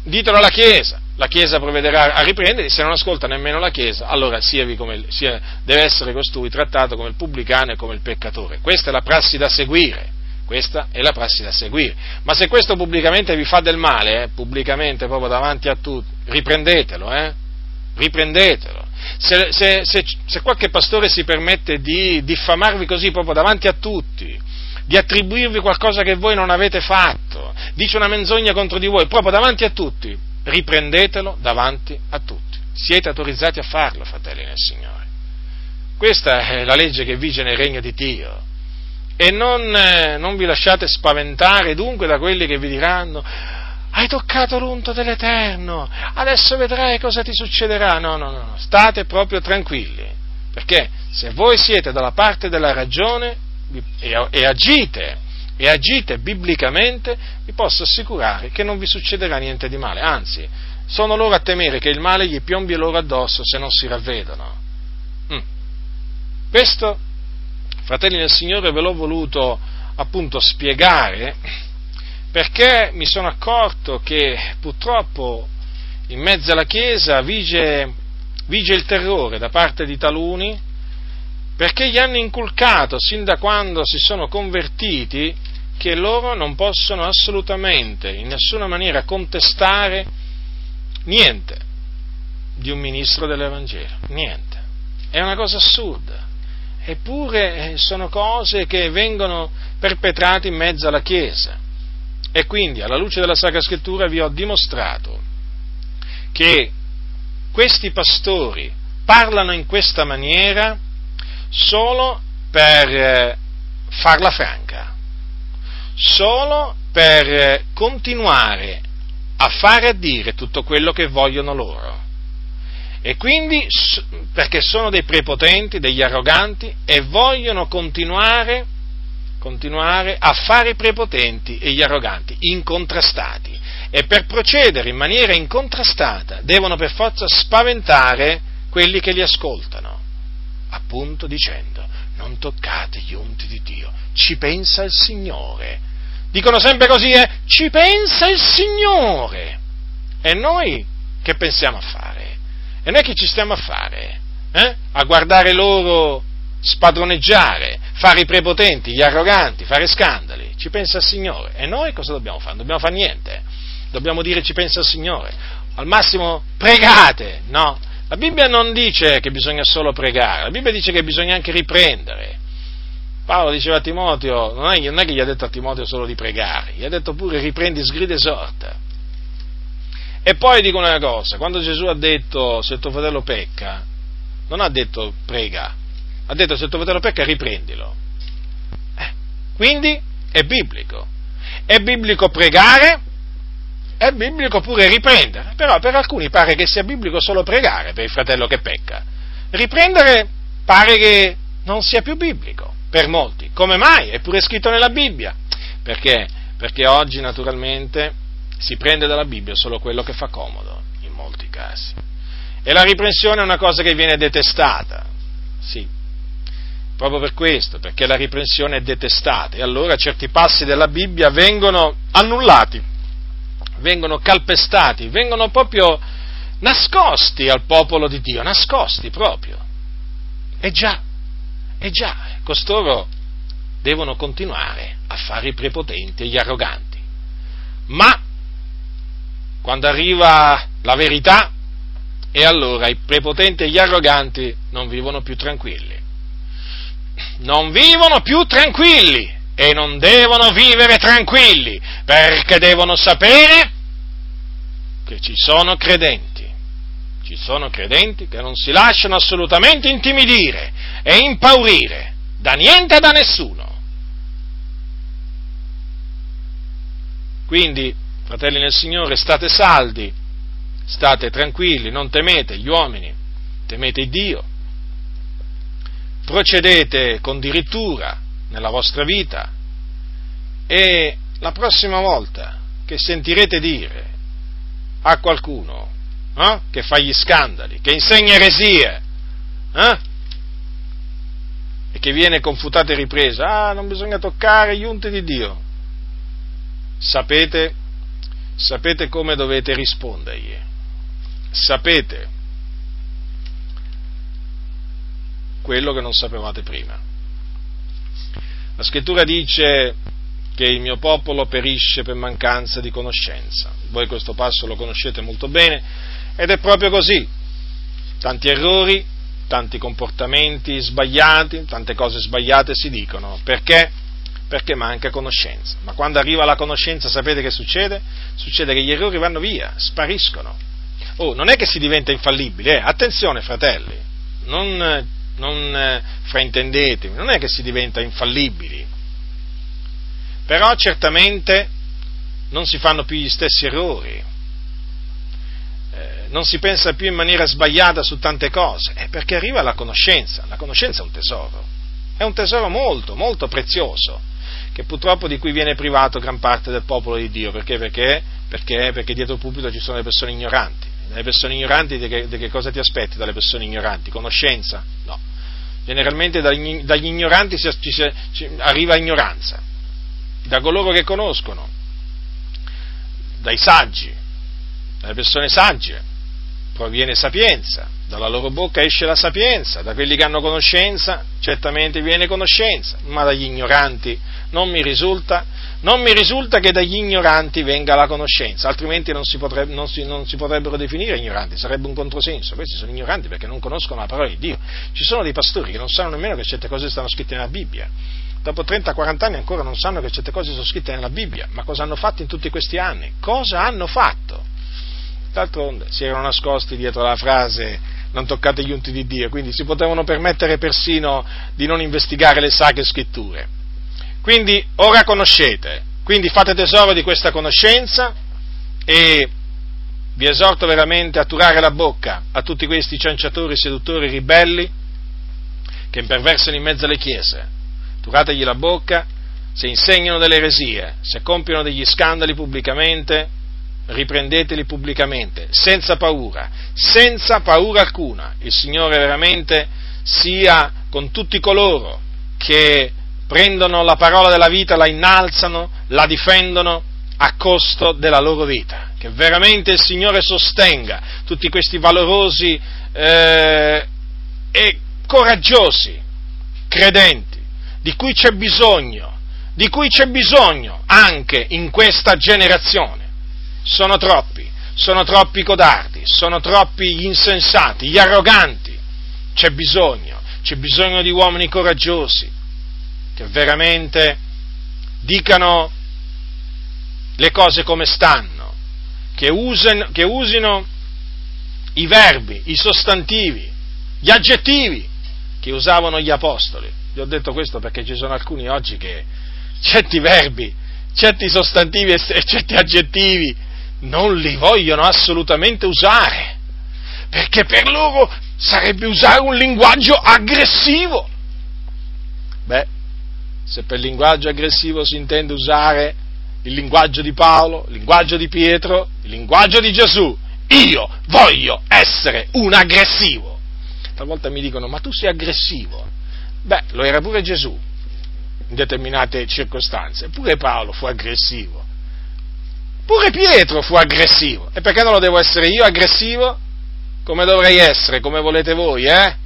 ditelo alla Chiesa, la Chiesa provvederà a riprenderli, se non ascolta nemmeno la Chiesa, allora come, sia, deve essere costui trattato come il pubblicano e come il peccatore. Questa è la prassi da seguire. Questa è la prassi da seguire. Ma se questo pubblicamente vi fa del male, eh, pubblicamente proprio davanti a tutti, riprendetelo, eh? Riprendetelo. Se, se, se, se qualche pastore si permette di diffamarvi così proprio davanti a tutti, di attribuirvi qualcosa che voi non avete fatto, dice una menzogna contro di voi, proprio davanti a tutti, riprendetelo davanti a tutti. Siete autorizzati a farlo, fratelli nel Signore. Questa è la legge che vige nel regno di Dio. E non, eh, non vi lasciate spaventare dunque da quelli che vi diranno hai toccato l'unto dell'Eterno, adesso vedrai cosa ti succederà. No, no, no, state proprio tranquilli, perché se voi siete dalla parte della ragione, e, e agite e agite biblicamente, vi posso assicurare che non vi succederà niente di male, anzi, sono loro a temere che il male gli piombi loro addosso se non si ravvedono. Mm. Questo, fratelli del Signore, ve l'ho voluto appunto spiegare perché mi sono accorto che purtroppo in mezzo alla Chiesa vige, vige il terrore da parte di taluni perché gli hanno inculcato sin da quando si sono convertiti che loro non possono assolutamente, in nessuna maniera, contestare niente di un ministro dell'Evangelo, niente. È una cosa assurda. Eppure eh, sono cose che vengono perpetrate in mezzo alla Chiesa. E quindi, alla luce della Sacra Scrittura, vi ho dimostrato che questi pastori parlano in questa maniera solo per eh, farla franca, solo per eh, continuare a fare e a dire tutto quello che vogliono loro. E quindi perché sono dei prepotenti, degli arroganti e vogliono continuare, continuare a fare i prepotenti e gli arroganti, incontrastati. E per procedere in maniera incontrastata devono per forza spaventare quelli che li ascoltano appunto dicendo non toccate gli unti di Dio, ci pensa il Signore. Dicono sempre così, eh? Ci pensa il Signore. E noi che pensiamo a fare? E noi che ci stiamo a fare? Eh? A guardare loro spadroneggiare, fare i prepotenti, gli arroganti, fare scandali. Ci pensa il Signore. E noi cosa dobbiamo fare? Non dobbiamo fare niente. Dobbiamo dire ci pensa il Signore. Al massimo pregate, no? La Bibbia non dice che bisogna solo pregare, la Bibbia dice che bisogna anche riprendere. Paolo diceva a Timoteo, non è, non è che gli ha detto a Timoteo solo di pregare, gli ha detto pure riprendi, sgrida e esorta. E poi dico una cosa, quando Gesù ha detto se tuo fratello pecca, non ha detto prega, ha detto se tuo fratello pecca riprendilo. Eh, quindi è biblico. È biblico pregare, è biblico pure riprendere, però per alcuni pare che sia biblico solo pregare per il fratello che pecca. Riprendere pare che non sia più biblico per molti. Come mai? È pure scritto nella Bibbia. Perché? Perché oggi naturalmente si prende dalla Bibbia solo quello che fa comodo, in molti casi. E la riprensione è una cosa che viene detestata, sì, proprio per questo, perché la riprensione è detestata e allora certi passi della Bibbia vengono annullati, vengono calpestati, vengono proprio nascosti al popolo di Dio, nascosti proprio. E già, e già, costoro devono continuare a fare i prepotenti e gli arroganti. Ma quando arriva la verità, e allora i prepotenti e gli arroganti non vivono più tranquilli. Non vivono più tranquilli e non devono vivere tranquilli perché devono sapere che ci sono credenti. Ci sono credenti che non si lasciano assolutamente intimidire e impaurire da niente e da nessuno. Quindi, fratelli nel Signore, state saldi, state tranquilli, non temete gli uomini, temete Dio, procedete con dirittura nella vostra vita. E la prossima volta che sentirete dire a qualcuno eh, che fa gli scandali, che insegna eresie, eh, e che viene confutato e ripreso, ah, non bisogna toccare gli unti di Dio, sapete, sapete come dovete rispondergli. Sapete quello che non sapevate prima. La scrittura dice che il mio popolo perisce per mancanza di conoscenza. Voi questo passo lo conoscete molto bene ed è proprio così. Tanti errori, tanti comportamenti sbagliati, tante cose sbagliate si dicono. Perché? Perché manca conoscenza. Ma quando arriva la conoscenza sapete che succede? Succede che gli errori vanno via, spariscono Oh, non è che si diventa infallibili, eh? attenzione fratelli, non, non eh, fraintendetemi, non è che si diventa infallibili, però certamente non si fanno più gli stessi errori, eh, non si pensa più in maniera sbagliata su tante cose, è perché arriva la conoscenza, la conoscenza è un tesoro, è un tesoro molto, molto prezioso, che purtroppo di cui viene privato gran parte del popolo di Dio, perché? Perché, perché, perché dietro il pubblico ci sono le persone ignoranti dalle persone ignoranti di che, di che, cosa ti aspetti dalle persone ignoranti? Conoscenza? No. Generalmente dagli, dagli ignoranti si, si, si, arriva ignoranza, da coloro che conoscono, dai saggi, dalle persone sagge proviene sapienza, dalla loro bocca esce la sapienza, da quelli che hanno conoscenza certamente viene conoscenza, ma dagli ignoranti non mi risulta, non mi risulta che dagli ignoranti venga la conoscenza, altrimenti non si, potrebbe, non, si, non si, potrebbero definire ignoranti, sarebbe un controsenso, questi sono ignoranti perché non conoscono la parola di Dio. Ci sono dei pastori che non sanno nemmeno che certe cose stanno scritte nella Bibbia, dopo 30-40 anni ancora non sanno che certe cose sono scritte nella Bibbia, ma cosa hanno fatto in tutti questi anni? Cosa hanno fatto? D'altronde si erano nascosti dietro la frase non toccate gli unti di Dio, quindi si potevano permettere persino di non investigare le sacre scritture. Quindi ora conoscete, quindi fate tesoro di questa conoscenza e vi esorto veramente a turare la bocca a tutti questi cianciatori, seduttori, ribelli che imperversano in mezzo alle chiese. Turategli la bocca, se insegnano delle eresie, se compiono degli scandali pubblicamente, riprendeteli pubblicamente, senza paura, senza paura alcuna. Il Signore veramente sia con tutti coloro che prendono la parola della vita, la innalzano, la difendono a costo della loro vita. Che veramente il Signore sostenga tutti questi valorosi eh, e coraggiosi credenti di cui c'è bisogno, di cui c'è bisogno anche in questa generazione sono troppi, sono troppi codardi, sono troppi gli insensati, gli arroganti. C'è bisogno, c'è bisogno di uomini coraggiosi che veramente dicano le cose come stanno, che, usen, che usino i verbi, i sostantivi gli aggettivi che usavano gli apostoli. Vi ho detto questo perché ci sono alcuni oggi che certi verbi, certi sostantivi e certi aggettivi non li vogliono assolutamente usare, perché per loro sarebbe usare un linguaggio aggressivo. Beh, se per linguaggio aggressivo si intende usare il linguaggio di Paolo, il linguaggio di Pietro, il linguaggio di Gesù, io voglio essere un aggressivo. Talvolta mi dicono, ma tu sei aggressivo. Beh, lo era pure Gesù in determinate circostanze, pure Paolo fu aggressivo, pure Pietro fu aggressivo. E perché non lo devo essere io aggressivo? Come dovrei essere, come volete voi, eh?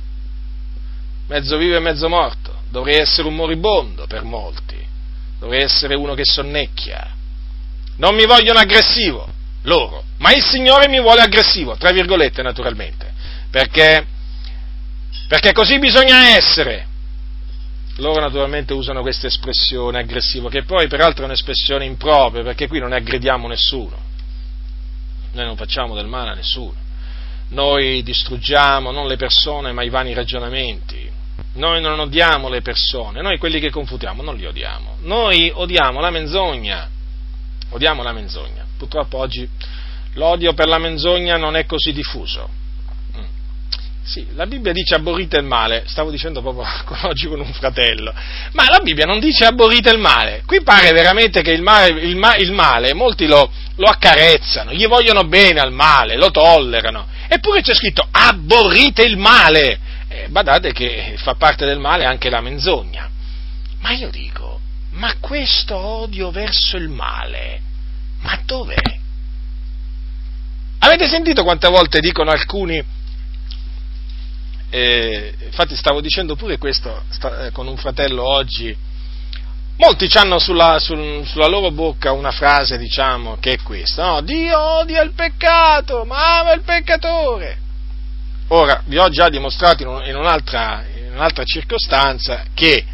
Mezzo vivo e mezzo morto. Dovrei essere un moribondo per molti. Dovrei essere uno che sonnecchia. Non mi vogliono aggressivo, loro, ma il Signore mi vuole aggressivo, tra virgolette naturalmente, perché, perché così bisogna essere. Loro naturalmente usano questa espressione aggressivo, che poi peraltro è un'espressione impropria, perché qui non aggrediamo nessuno. Noi non facciamo del male a nessuno. Noi distruggiamo non le persone, ma i vani ragionamenti. Noi non odiamo le persone, noi quelli che confutiamo non li odiamo. Noi odiamo la menzogna. Odiamo la menzogna. Purtroppo oggi l'odio per la menzogna non è così diffuso sì, la Bibbia dice aborrite il male, stavo dicendo proprio oggi con un fratello, ma la Bibbia non dice aborrite il male, qui pare veramente che il male, il ma, il male molti lo, lo, accarezzano, gli vogliono bene al male, lo tollerano, eppure c'è scritto aborrite il male, eh, badate che fa parte del male anche la menzogna, ma io dico, ma questo odio verso il male, ma dov'è? Avete sentito quante volte dicono alcuni eh, infatti stavo dicendo pure questo sta, eh, con un fratello oggi, molti hanno sulla, sul, sulla, loro bocca una frase, diciamo, che è questa, no? Dio odia il peccato, ma ama il peccatore. Ora, vi ho già dimostrato in, un, in, un'altra, in un'altra circostanza che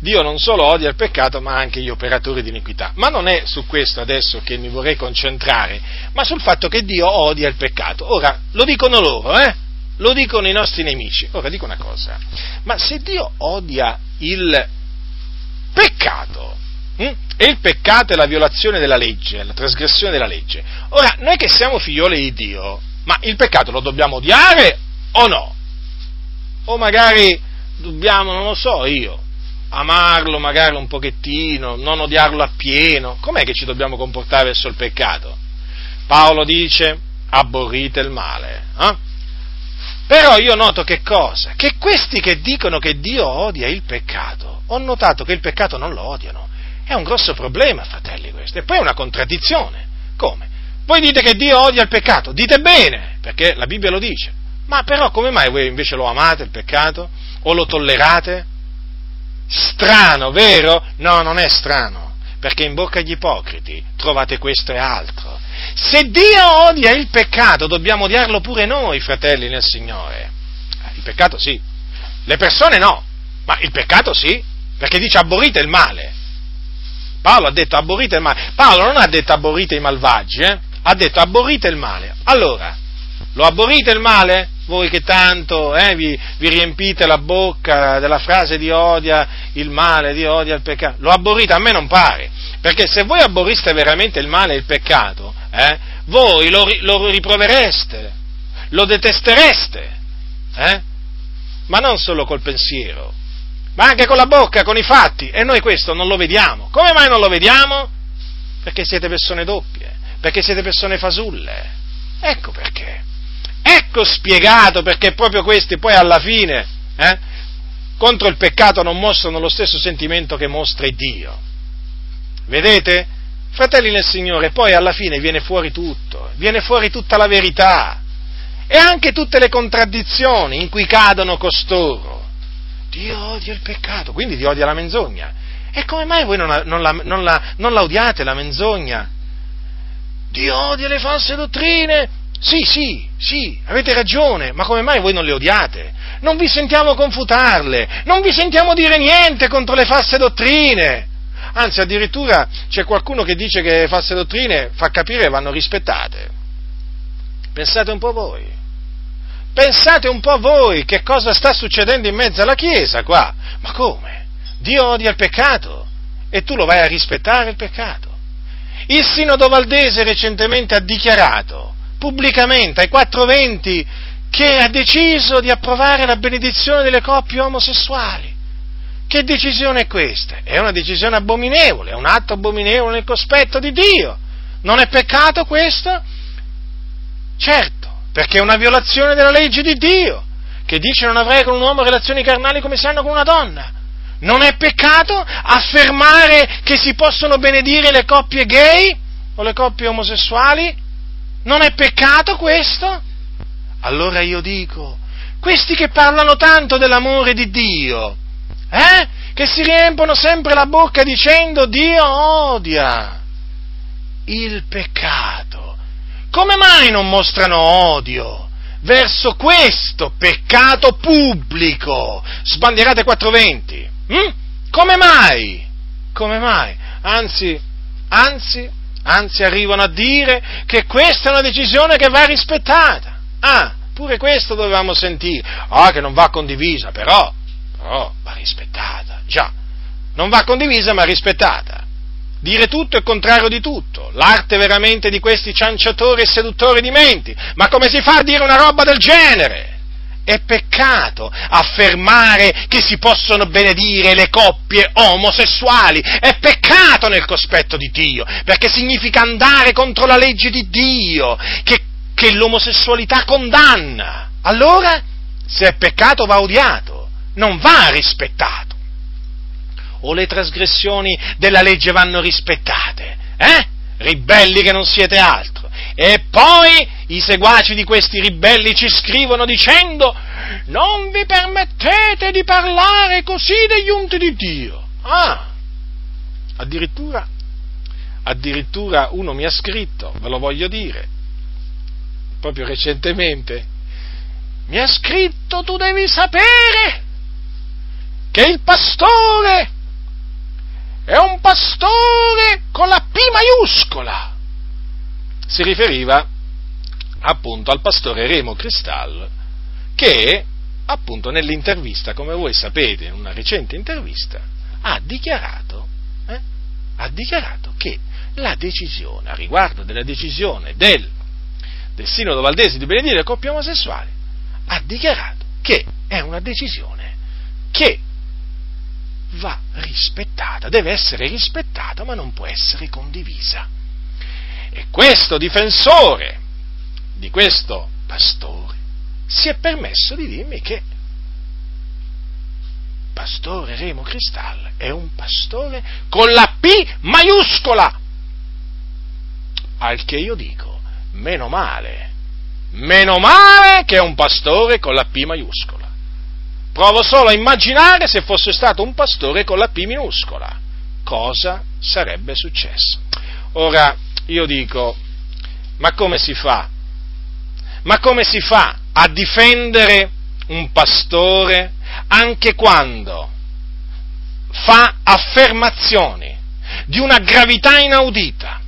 Dio non solo odia il peccato, ma anche gli operatori di iniquità. Ma non è su questo adesso che mi vorrei concentrare, ma sul fatto che Dio odia il peccato. Ora, lo dicono loro, eh? Lo dicono i nostri nemici. Ora dico una cosa, ma se Dio odia il peccato, hm? e il peccato è la violazione della legge, la trasgressione della legge, ora noi che siamo figlioli di Dio, ma il peccato lo dobbiamo odiare o no? O magari dobbiamo, non lo so io, amarlo magari un pochettino, non odiarlo appieno, com'è che ci dobbiamo comportare verso il peccato? Paolo dice, aborrite il male. Eh? Però io noto che cosa? Che questi che dicono che Dio odia il peccato, ho notato che il peccato non lo odiano. È un grosso problema, fratelli, questo. E poi è una contraddizione. Come? Voi dite che Dio odia il peccato, dite bene, perché la Bibbia lo dice. Ma però come mai voi invece lo amate il peccato? O lo tollerate? Strano, vero? No, non è strano, perché in bocca agli ipocriti trovate questo e altro. Se Dio odia il peccato, dobbiamo odiarlo pure noi, fratelli nel Signore. Eh, il peccato sì, le persone no, ma il peccato sì, perché dice aborrite il male. Paolo ha detto aborrite il male. Paolo non ha detto aborrite i malvagi, eh? ha detto aborrite il male. Allora, lo aborrite il male? Voi che tanto eh, vi, vi, riempite la bocca della frase di odia il male, di odia il peccato. Lo aborrite? A me non pare. Perché se voi aborriste veramente il male e il peccato, eh, voi lo, lo, riprovereste, lo detestereste, eh? ma non solo col pensiero, ma anche con la bocca, con i fatti, e noi questo non lo vediamo. Come mai non lo vediamo? Perché siete persone doppie, perché siete persone fasulle. Ecco perché. Ecco spiegato perché proprio questi poi alla fine eh, contro il peccato non mostrano lo stesso sentimento che mostra Dio. Vedete? Fratelli nel Signore, poi alla fine viene fuori tutto, viene fuori tutta la verità e anche tutte le contraddizioni in cui cadono costoro. Dio odia il peccato, quindi Dio odia la menzogna. E come mai voi non non la, non la, non la odiate la menzogna? Dio odia le false dottrine. Sì, sì, sì, avete ragione, ma come mai voi non le odiate? Non vi sentiamo confutarle, non vi sentiamo dire niente contro le false dottrine. Anzi, addirittura c'è qualcuno che dice che le false dottrine, fa capire, vanno rispettate. Pensate un po' voi. Pensate un po' voi che cosa sta succedendo in mezzo alla Chiesa qua. Ma come? Dio odia il peccato e tu lo vai a rispettare il peccato. Il Sinodo Valdese recentemente ha dichiarato pubblicamente ai 420 che ha deciso di approvare la benedizione delle coppie omosessuali. Che decisione è questa? È una decisione abominevole, è un atto abominevole nel cospetto di Dio. Non è peccato questo? Certo, perché è una violazione della legge di Dio, che dice non avrai con un uomo relazioni carnali come si hanno con una donna. Non è peccato affermare che si possono benedire le coppie gay o le coppie omosessuali? Non è peccato questo? Allora io dico, questi che parlano tanto dell'amore di Dio, eh? Che si riempono sempre la bocca dicendo Dio odia il peccato. Come mai non mostrano odio verso questo peccato pubblico? Sbandierate 420. Hm? Come mai? Come mai? Anzi, anzi, anzi arrivano a dire che questa è una decisione che va rispettata. Ah, pure questo dovevamo sentire. Ah, che non va condivisa, però, però va rispettata. Già, non va condivisa ma rispettata. Dire tutto è contrario di tutto, l'arte veramente di questi cianciatori e seduttori di menti. Ma come si fa a dire una roba del genere? È peccato affermare che si possono benedire le coppie omosessuali, è peccato nel cospetto di Dio, perché significa andare contro la legge di Dio, che, che l'omosessualità condanna. Allora, se è peccato va odiato, non va rispettato. O le trasgressioni della legge vanno rispettate, eh? Ribelli che non siete altro. E poi i seguaci di questi ribelli ci scrivono dicendo non vi permettete di parlare così degli unti di Dio. Ah, addirittura, addirittura uno mi ha scritto, ve lo voglio dire, proprio recentemente, mi ha scritto tu devi sapere che il pastore è un pastore con la P maiuscola. Si riferiva appunto al pastore Remo Cristal che appunto nell'intervista, come voi sapete, in una recente intervista, ha dichiarato, eh, ha dichiarato che la decisione, a riguardo della decisione del, del Sinodo Valdese di benedire le coppie omosessuali, ha dichiarato che è una decisione che va rispettata, deve essere rispettata, ma non può essere condivisa. E questo difensore di questo pastore si è permesso di dirmi che pastore Remo Cristal è un pastore con la P maiuscola. Al che io dico, meno male, meno male che è un pastore con la P maiuscola. Provo solo a immaginare se fosse stato un pastore con la P minuscola. Cosa sarebbe successo? Ora, io dico, ma come si fa? Ma come si fa a difendere un pastore anche quando fa affermazioni di una gravità inaudita?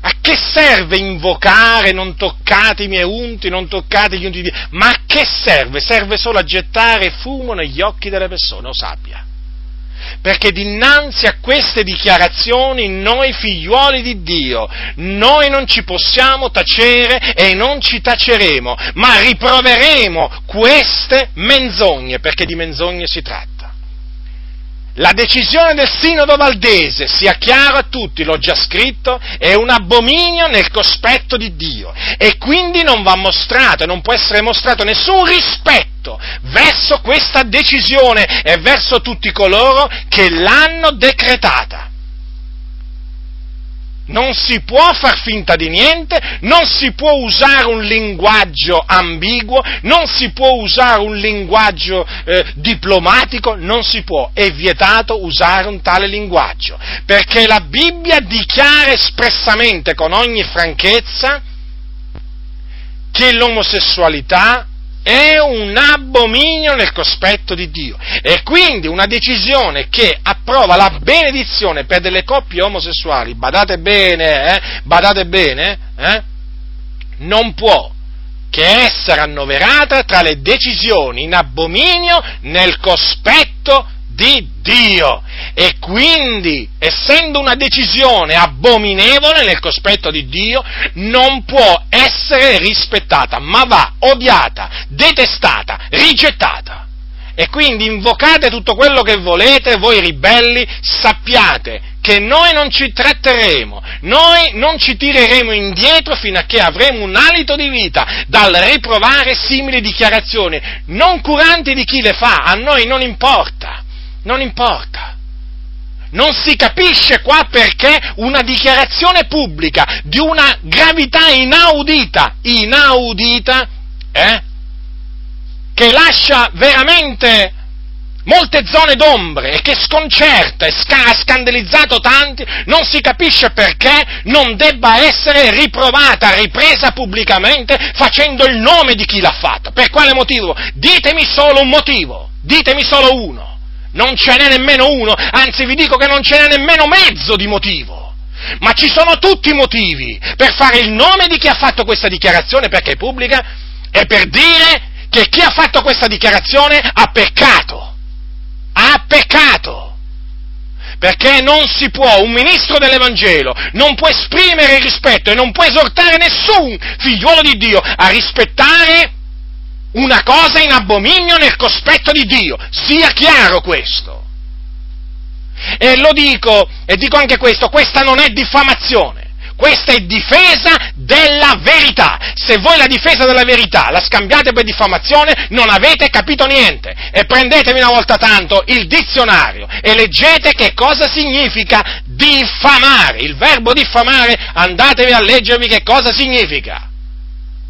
A che serve invocare non toccate i miei unti, non toccate gli unti di Dio? Ma a che serve? Serve solo a gettare fumo negli occhi delle persone, lo sappia. Perché dinanzi a queste dichiarazioni noi figliuoli di Dio, noi non ci possiamo tacere e non ci taceremo, ma riproveremo queste menzogne, perché di menzogne si tratta. La decisione del Sinodo Valdese, sia chiaro a tutti, l'ho già scritto, è un abominio nel cospetto di Dio. E quindi non va mostrato, non può essere mostrato nessun rispetto verso questa decisione e verso tutti coloro che l'hanno decretata non si può far finta di niente, non si può usare un linguaggio ambiguo, non si può usare un linguaggio eh, diplomatico, non si può, è vietato usare un tale linguaggio, perché la Bibbia dichiara espressamente con ogni franchezza che l'omosessualità è un abominio nel cospetto di Dio. E quindi una decisione che approva la benedizione per delle coppie omosessuali, badate bene, eh, badate bene, eh, non può che essere annoverata tra le decisioni in abominio nel cospetto di Dio. E quindi, essendo una decisione abominevole nel cospetto di Dio, non può essere rispettata, ma va odiata, detestata, rigettata. E quindi invocate tutto quello che volete, voi ribelli, sappiate che noi non ci tratteremo, noi non ci tireremo indietro fino a che avremo un alito di vita dal riprovare simili dichiarazioni, non curanti di chi le fa, a noi non importa, non importa. Non si capisce qua perché una dichiarazione pubblica di una gravità inaudita, inaudita, eh, che lascia veramente molte zone d'ombre e che sconcerta e ha scandalizzato tanti, non si capisce perché non debba essere riprovata, ripresa pubblicamente facendo il nome di chi l'ha fatta. Per quale motivo? Ditemi solo un motivo, ditemi solo uno. Non ce n'è nemmeno uno, anzi vi dico che non ce n'è nemmeno mezzo di motivo. Ma ci sono tutti i motivi per fare il nome di chi ha fatto questa dichiarazione perché è pubblica e per dire che chi ha fatto questa dichiarazione ha peccato ha peccato. Perché non si può, un ministro dell'Evangelo non può esprimere rispetto e non può esortare nessun figliuolo di Dio a rispettare una cosa in abominio nel cospetto di Dio. Sia chiaro questo. E lo dico, e dico anche questo, questa non è diffamazione. Questa è difesa della verità. Se voi la difesa della verità la scambiate per diffamazione, non avete capito niente. E prendetevi una volta tanto il dizionario e leggete che cosa significa diffamare. Il verbo diffamare, andatevi a leggervi che cosa significa.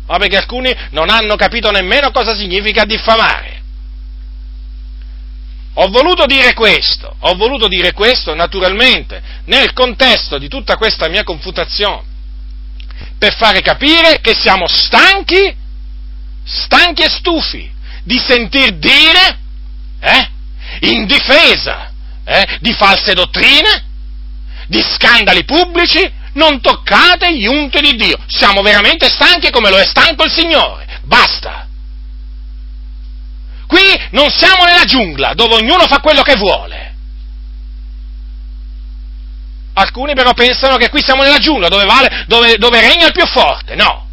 Ma perché alcuni non hanno capito nemmeno cosa significa diffamare. Ho voluto dire questo, ho voluto dire questo naturalmente nel contesto di tutta questa mia confutazione, per fare capire che siamo stanchi, stanchi e stufi di sentir dire, eh, in difesa eh, di false dottrine, di scandali pubblici, non toccate gli unti di Dio. Siamo veramente stanchi come lo è stanco il Signore. Basta. Qui non siamo nella giungla dove ognuno fa quello che vuole. Alcuni però pensano che qui siamo nella giungla dove, vale, dove, dove regna il più forte. No.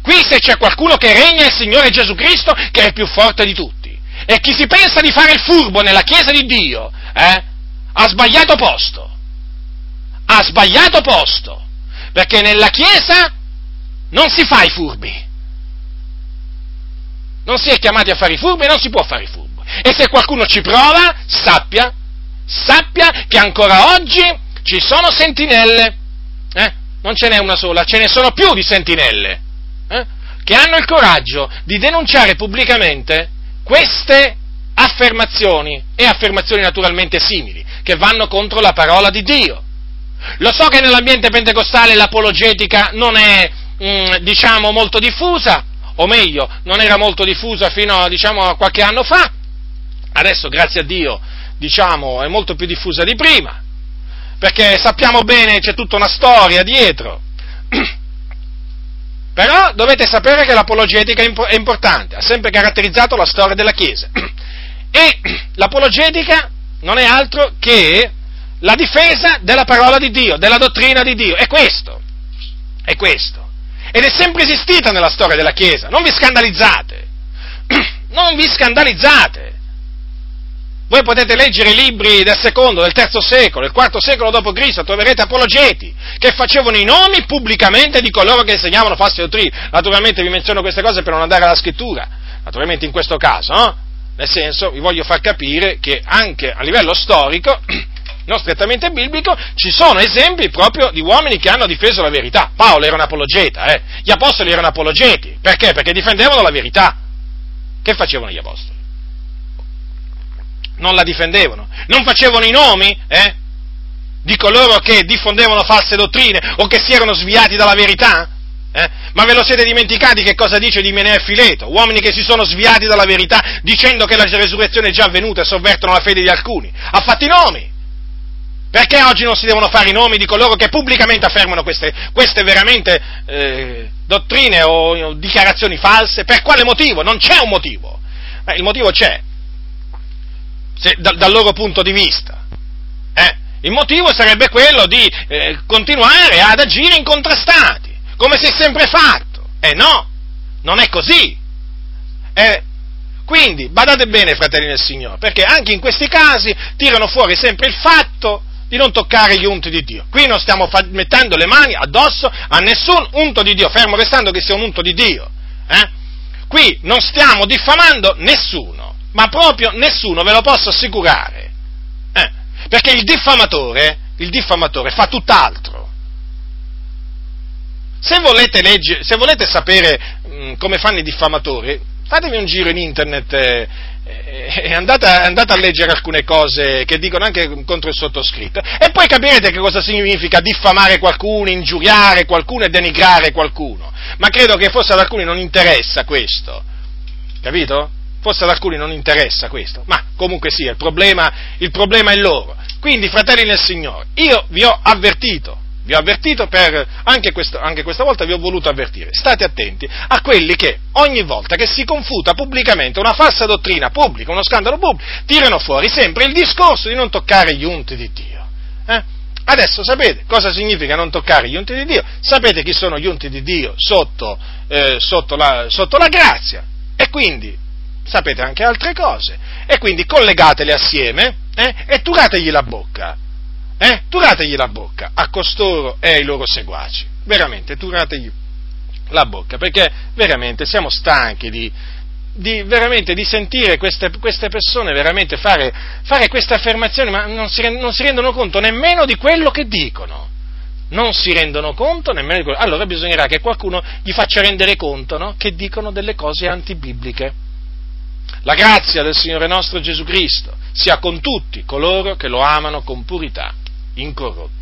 Qui se c'è qualcuno che regna è il Signore Gesù Cristo che è il più forte di tutti. E chi si pensa di fare il furbo nella Chiesa di Dio, eh, ha sbagliato posto. Ha sbagliato posto. Perché nella Chiesa non si fa i furbi. Non si è chiamati a fare i furbi e non si può fare i furbi. E se qualcuno ci prova, sappia, sappia che ancora oggi ci sono sentinelle. Eh? Non ce n'è una sola, ce ne sono più di sentinelle. Eh? Che hanno il coraggio di denunciare pubblicamente queste affermazioni e affermazioni naturalmente simili, che vanno contro la parola di Dio. Lo so che nell'ambiente pentecostale l'apologetica non è, mm, diciamo, molto diffusa, o meglio, non era molto diffusa fino diciamo, a qualche anno fa, adesso grazie a Dio diciamo, è molto più diffusa di prima, perché sappiamo bene c'è tutta una storia dietro. Però dovete sapere che l'apologetica è importante, ha sempre caratterizzato la storia della Chiesa. E l'apologetica non è altro che la difesa della parola di Dio, della dottrina di Dio. È questo. È questo ed è sempre esistita nella storia della Chiesa. Non vi scandalizzate, non vi scandalizzate. Voi potete leggere i libri del secondo, del terzo secolo, del quarto secolo d.C., troverete apologeti che facevano i nomi pubblicamente di coloro che insegnavano false dottrine. Naturalmente vi menziono queste cose per non andare alla scrittura, naturalmente in questo caso, no? Nel senso, vi voglio far capire che anche a livello storico non strettamente biblico, ci sono esempi proprio di uomini che hanno difeso la verità. Paolo era un apologeta, eh? gli apostoli erano apologeti, perché? Perché difendevano la verità. Che facevano gli apostoli? Non la difendevano, non facevano i nomi eh? di coloro che diffondevano false dottrine o che si erano sviati dalla verità? Eh? Ma ve lo siete dimenticati che cosa dice di Menea e Fileto? Uomini che si sono sviati dalla verità dicendo che la resurrezione è già avvenuta e sovvertono la fede di alcuni. Ha fatto i nomi. Perché oggi non si devono fare i nomi di coloro che pubblicamente affermano queste, queste veramente eh, dottrine o dichiarazioni false, per quale motivo? Non c'è un motivo. Eh, il motivo c'è, se, da, dal loro punto di vista. Eh? Il motivo sarebbe quello di eh, continuare ad agire incontrastati, come si è sempre fatto. E no, non è così. Eh, quindi, badate bene, fratelli del Signore, perché anche in questi casi tirano fuori sempre il fatto di non toccare gli unti di Dio. Qui non stiamo fa- mettendo le mani addosso a nessun unto di Dio, fermo restando che sia un unto di Dio. Eh? Qui non stiamo diffamando nessuno, ma proprio nessuno, ve lo posso assicurare. Eh? Perché il diffamatore, il diffamatore fa tutt'altro. Se volete, legge, se volete sapere mh, mm, come fanno i diffamatori, fatevi un giro in internet eh, e andate, andate, a leggere alcune cose che dicono anche contro il sottoscritto e poi capirete che cosa significa diffamare qualcuno, ingiuriare qualcuno e denigrare qualcuno. Ma credo che forse ad alcuni non interessa questo, capito? Forse ad alcuni non interessa questo, ma comunque sia, il problema, il problema è loro. Quindi, fratelli nel Signore, io vi ho avvertito, vi ho avvertito per, anche, questo, anche, questa volta vi ho voluto avvertire, state attenti a quelli che ogni volta che si confuta pubblicamente una falsa dottrina pubblica, uno scandalo pubblico, tirano fuori sempre il discorso di non toccare gli unti di Dio. Eh? Adesso sapete cosa significa non toccare gli unti di Dio? Sapete chi sono gli unti di Dio sotto, eh, sotto, la, sotto la grazia e quindi sapete anche altre cose e quindi collegatele assieme eh, e turategli la bocca eh? Turategli la bocca a costoro e ai loro seguaci, veramente, turategli la bocca, perché veramente siamo stanchi di, di, di sentire queste, queste persone veramente fare, fare, queste affermazioni, ma non si, non si rendono conto nemmeno di quello che dicono non si rendono conto nemmeno di quello. Allora bisognerà che qualcuno gli faccia rendere conto no? che dicono delle cose antibibliche. La grazia del Signore nostro Gesù Cristo sia con tutti coloro che lo amano con purità incorrotta. Amen.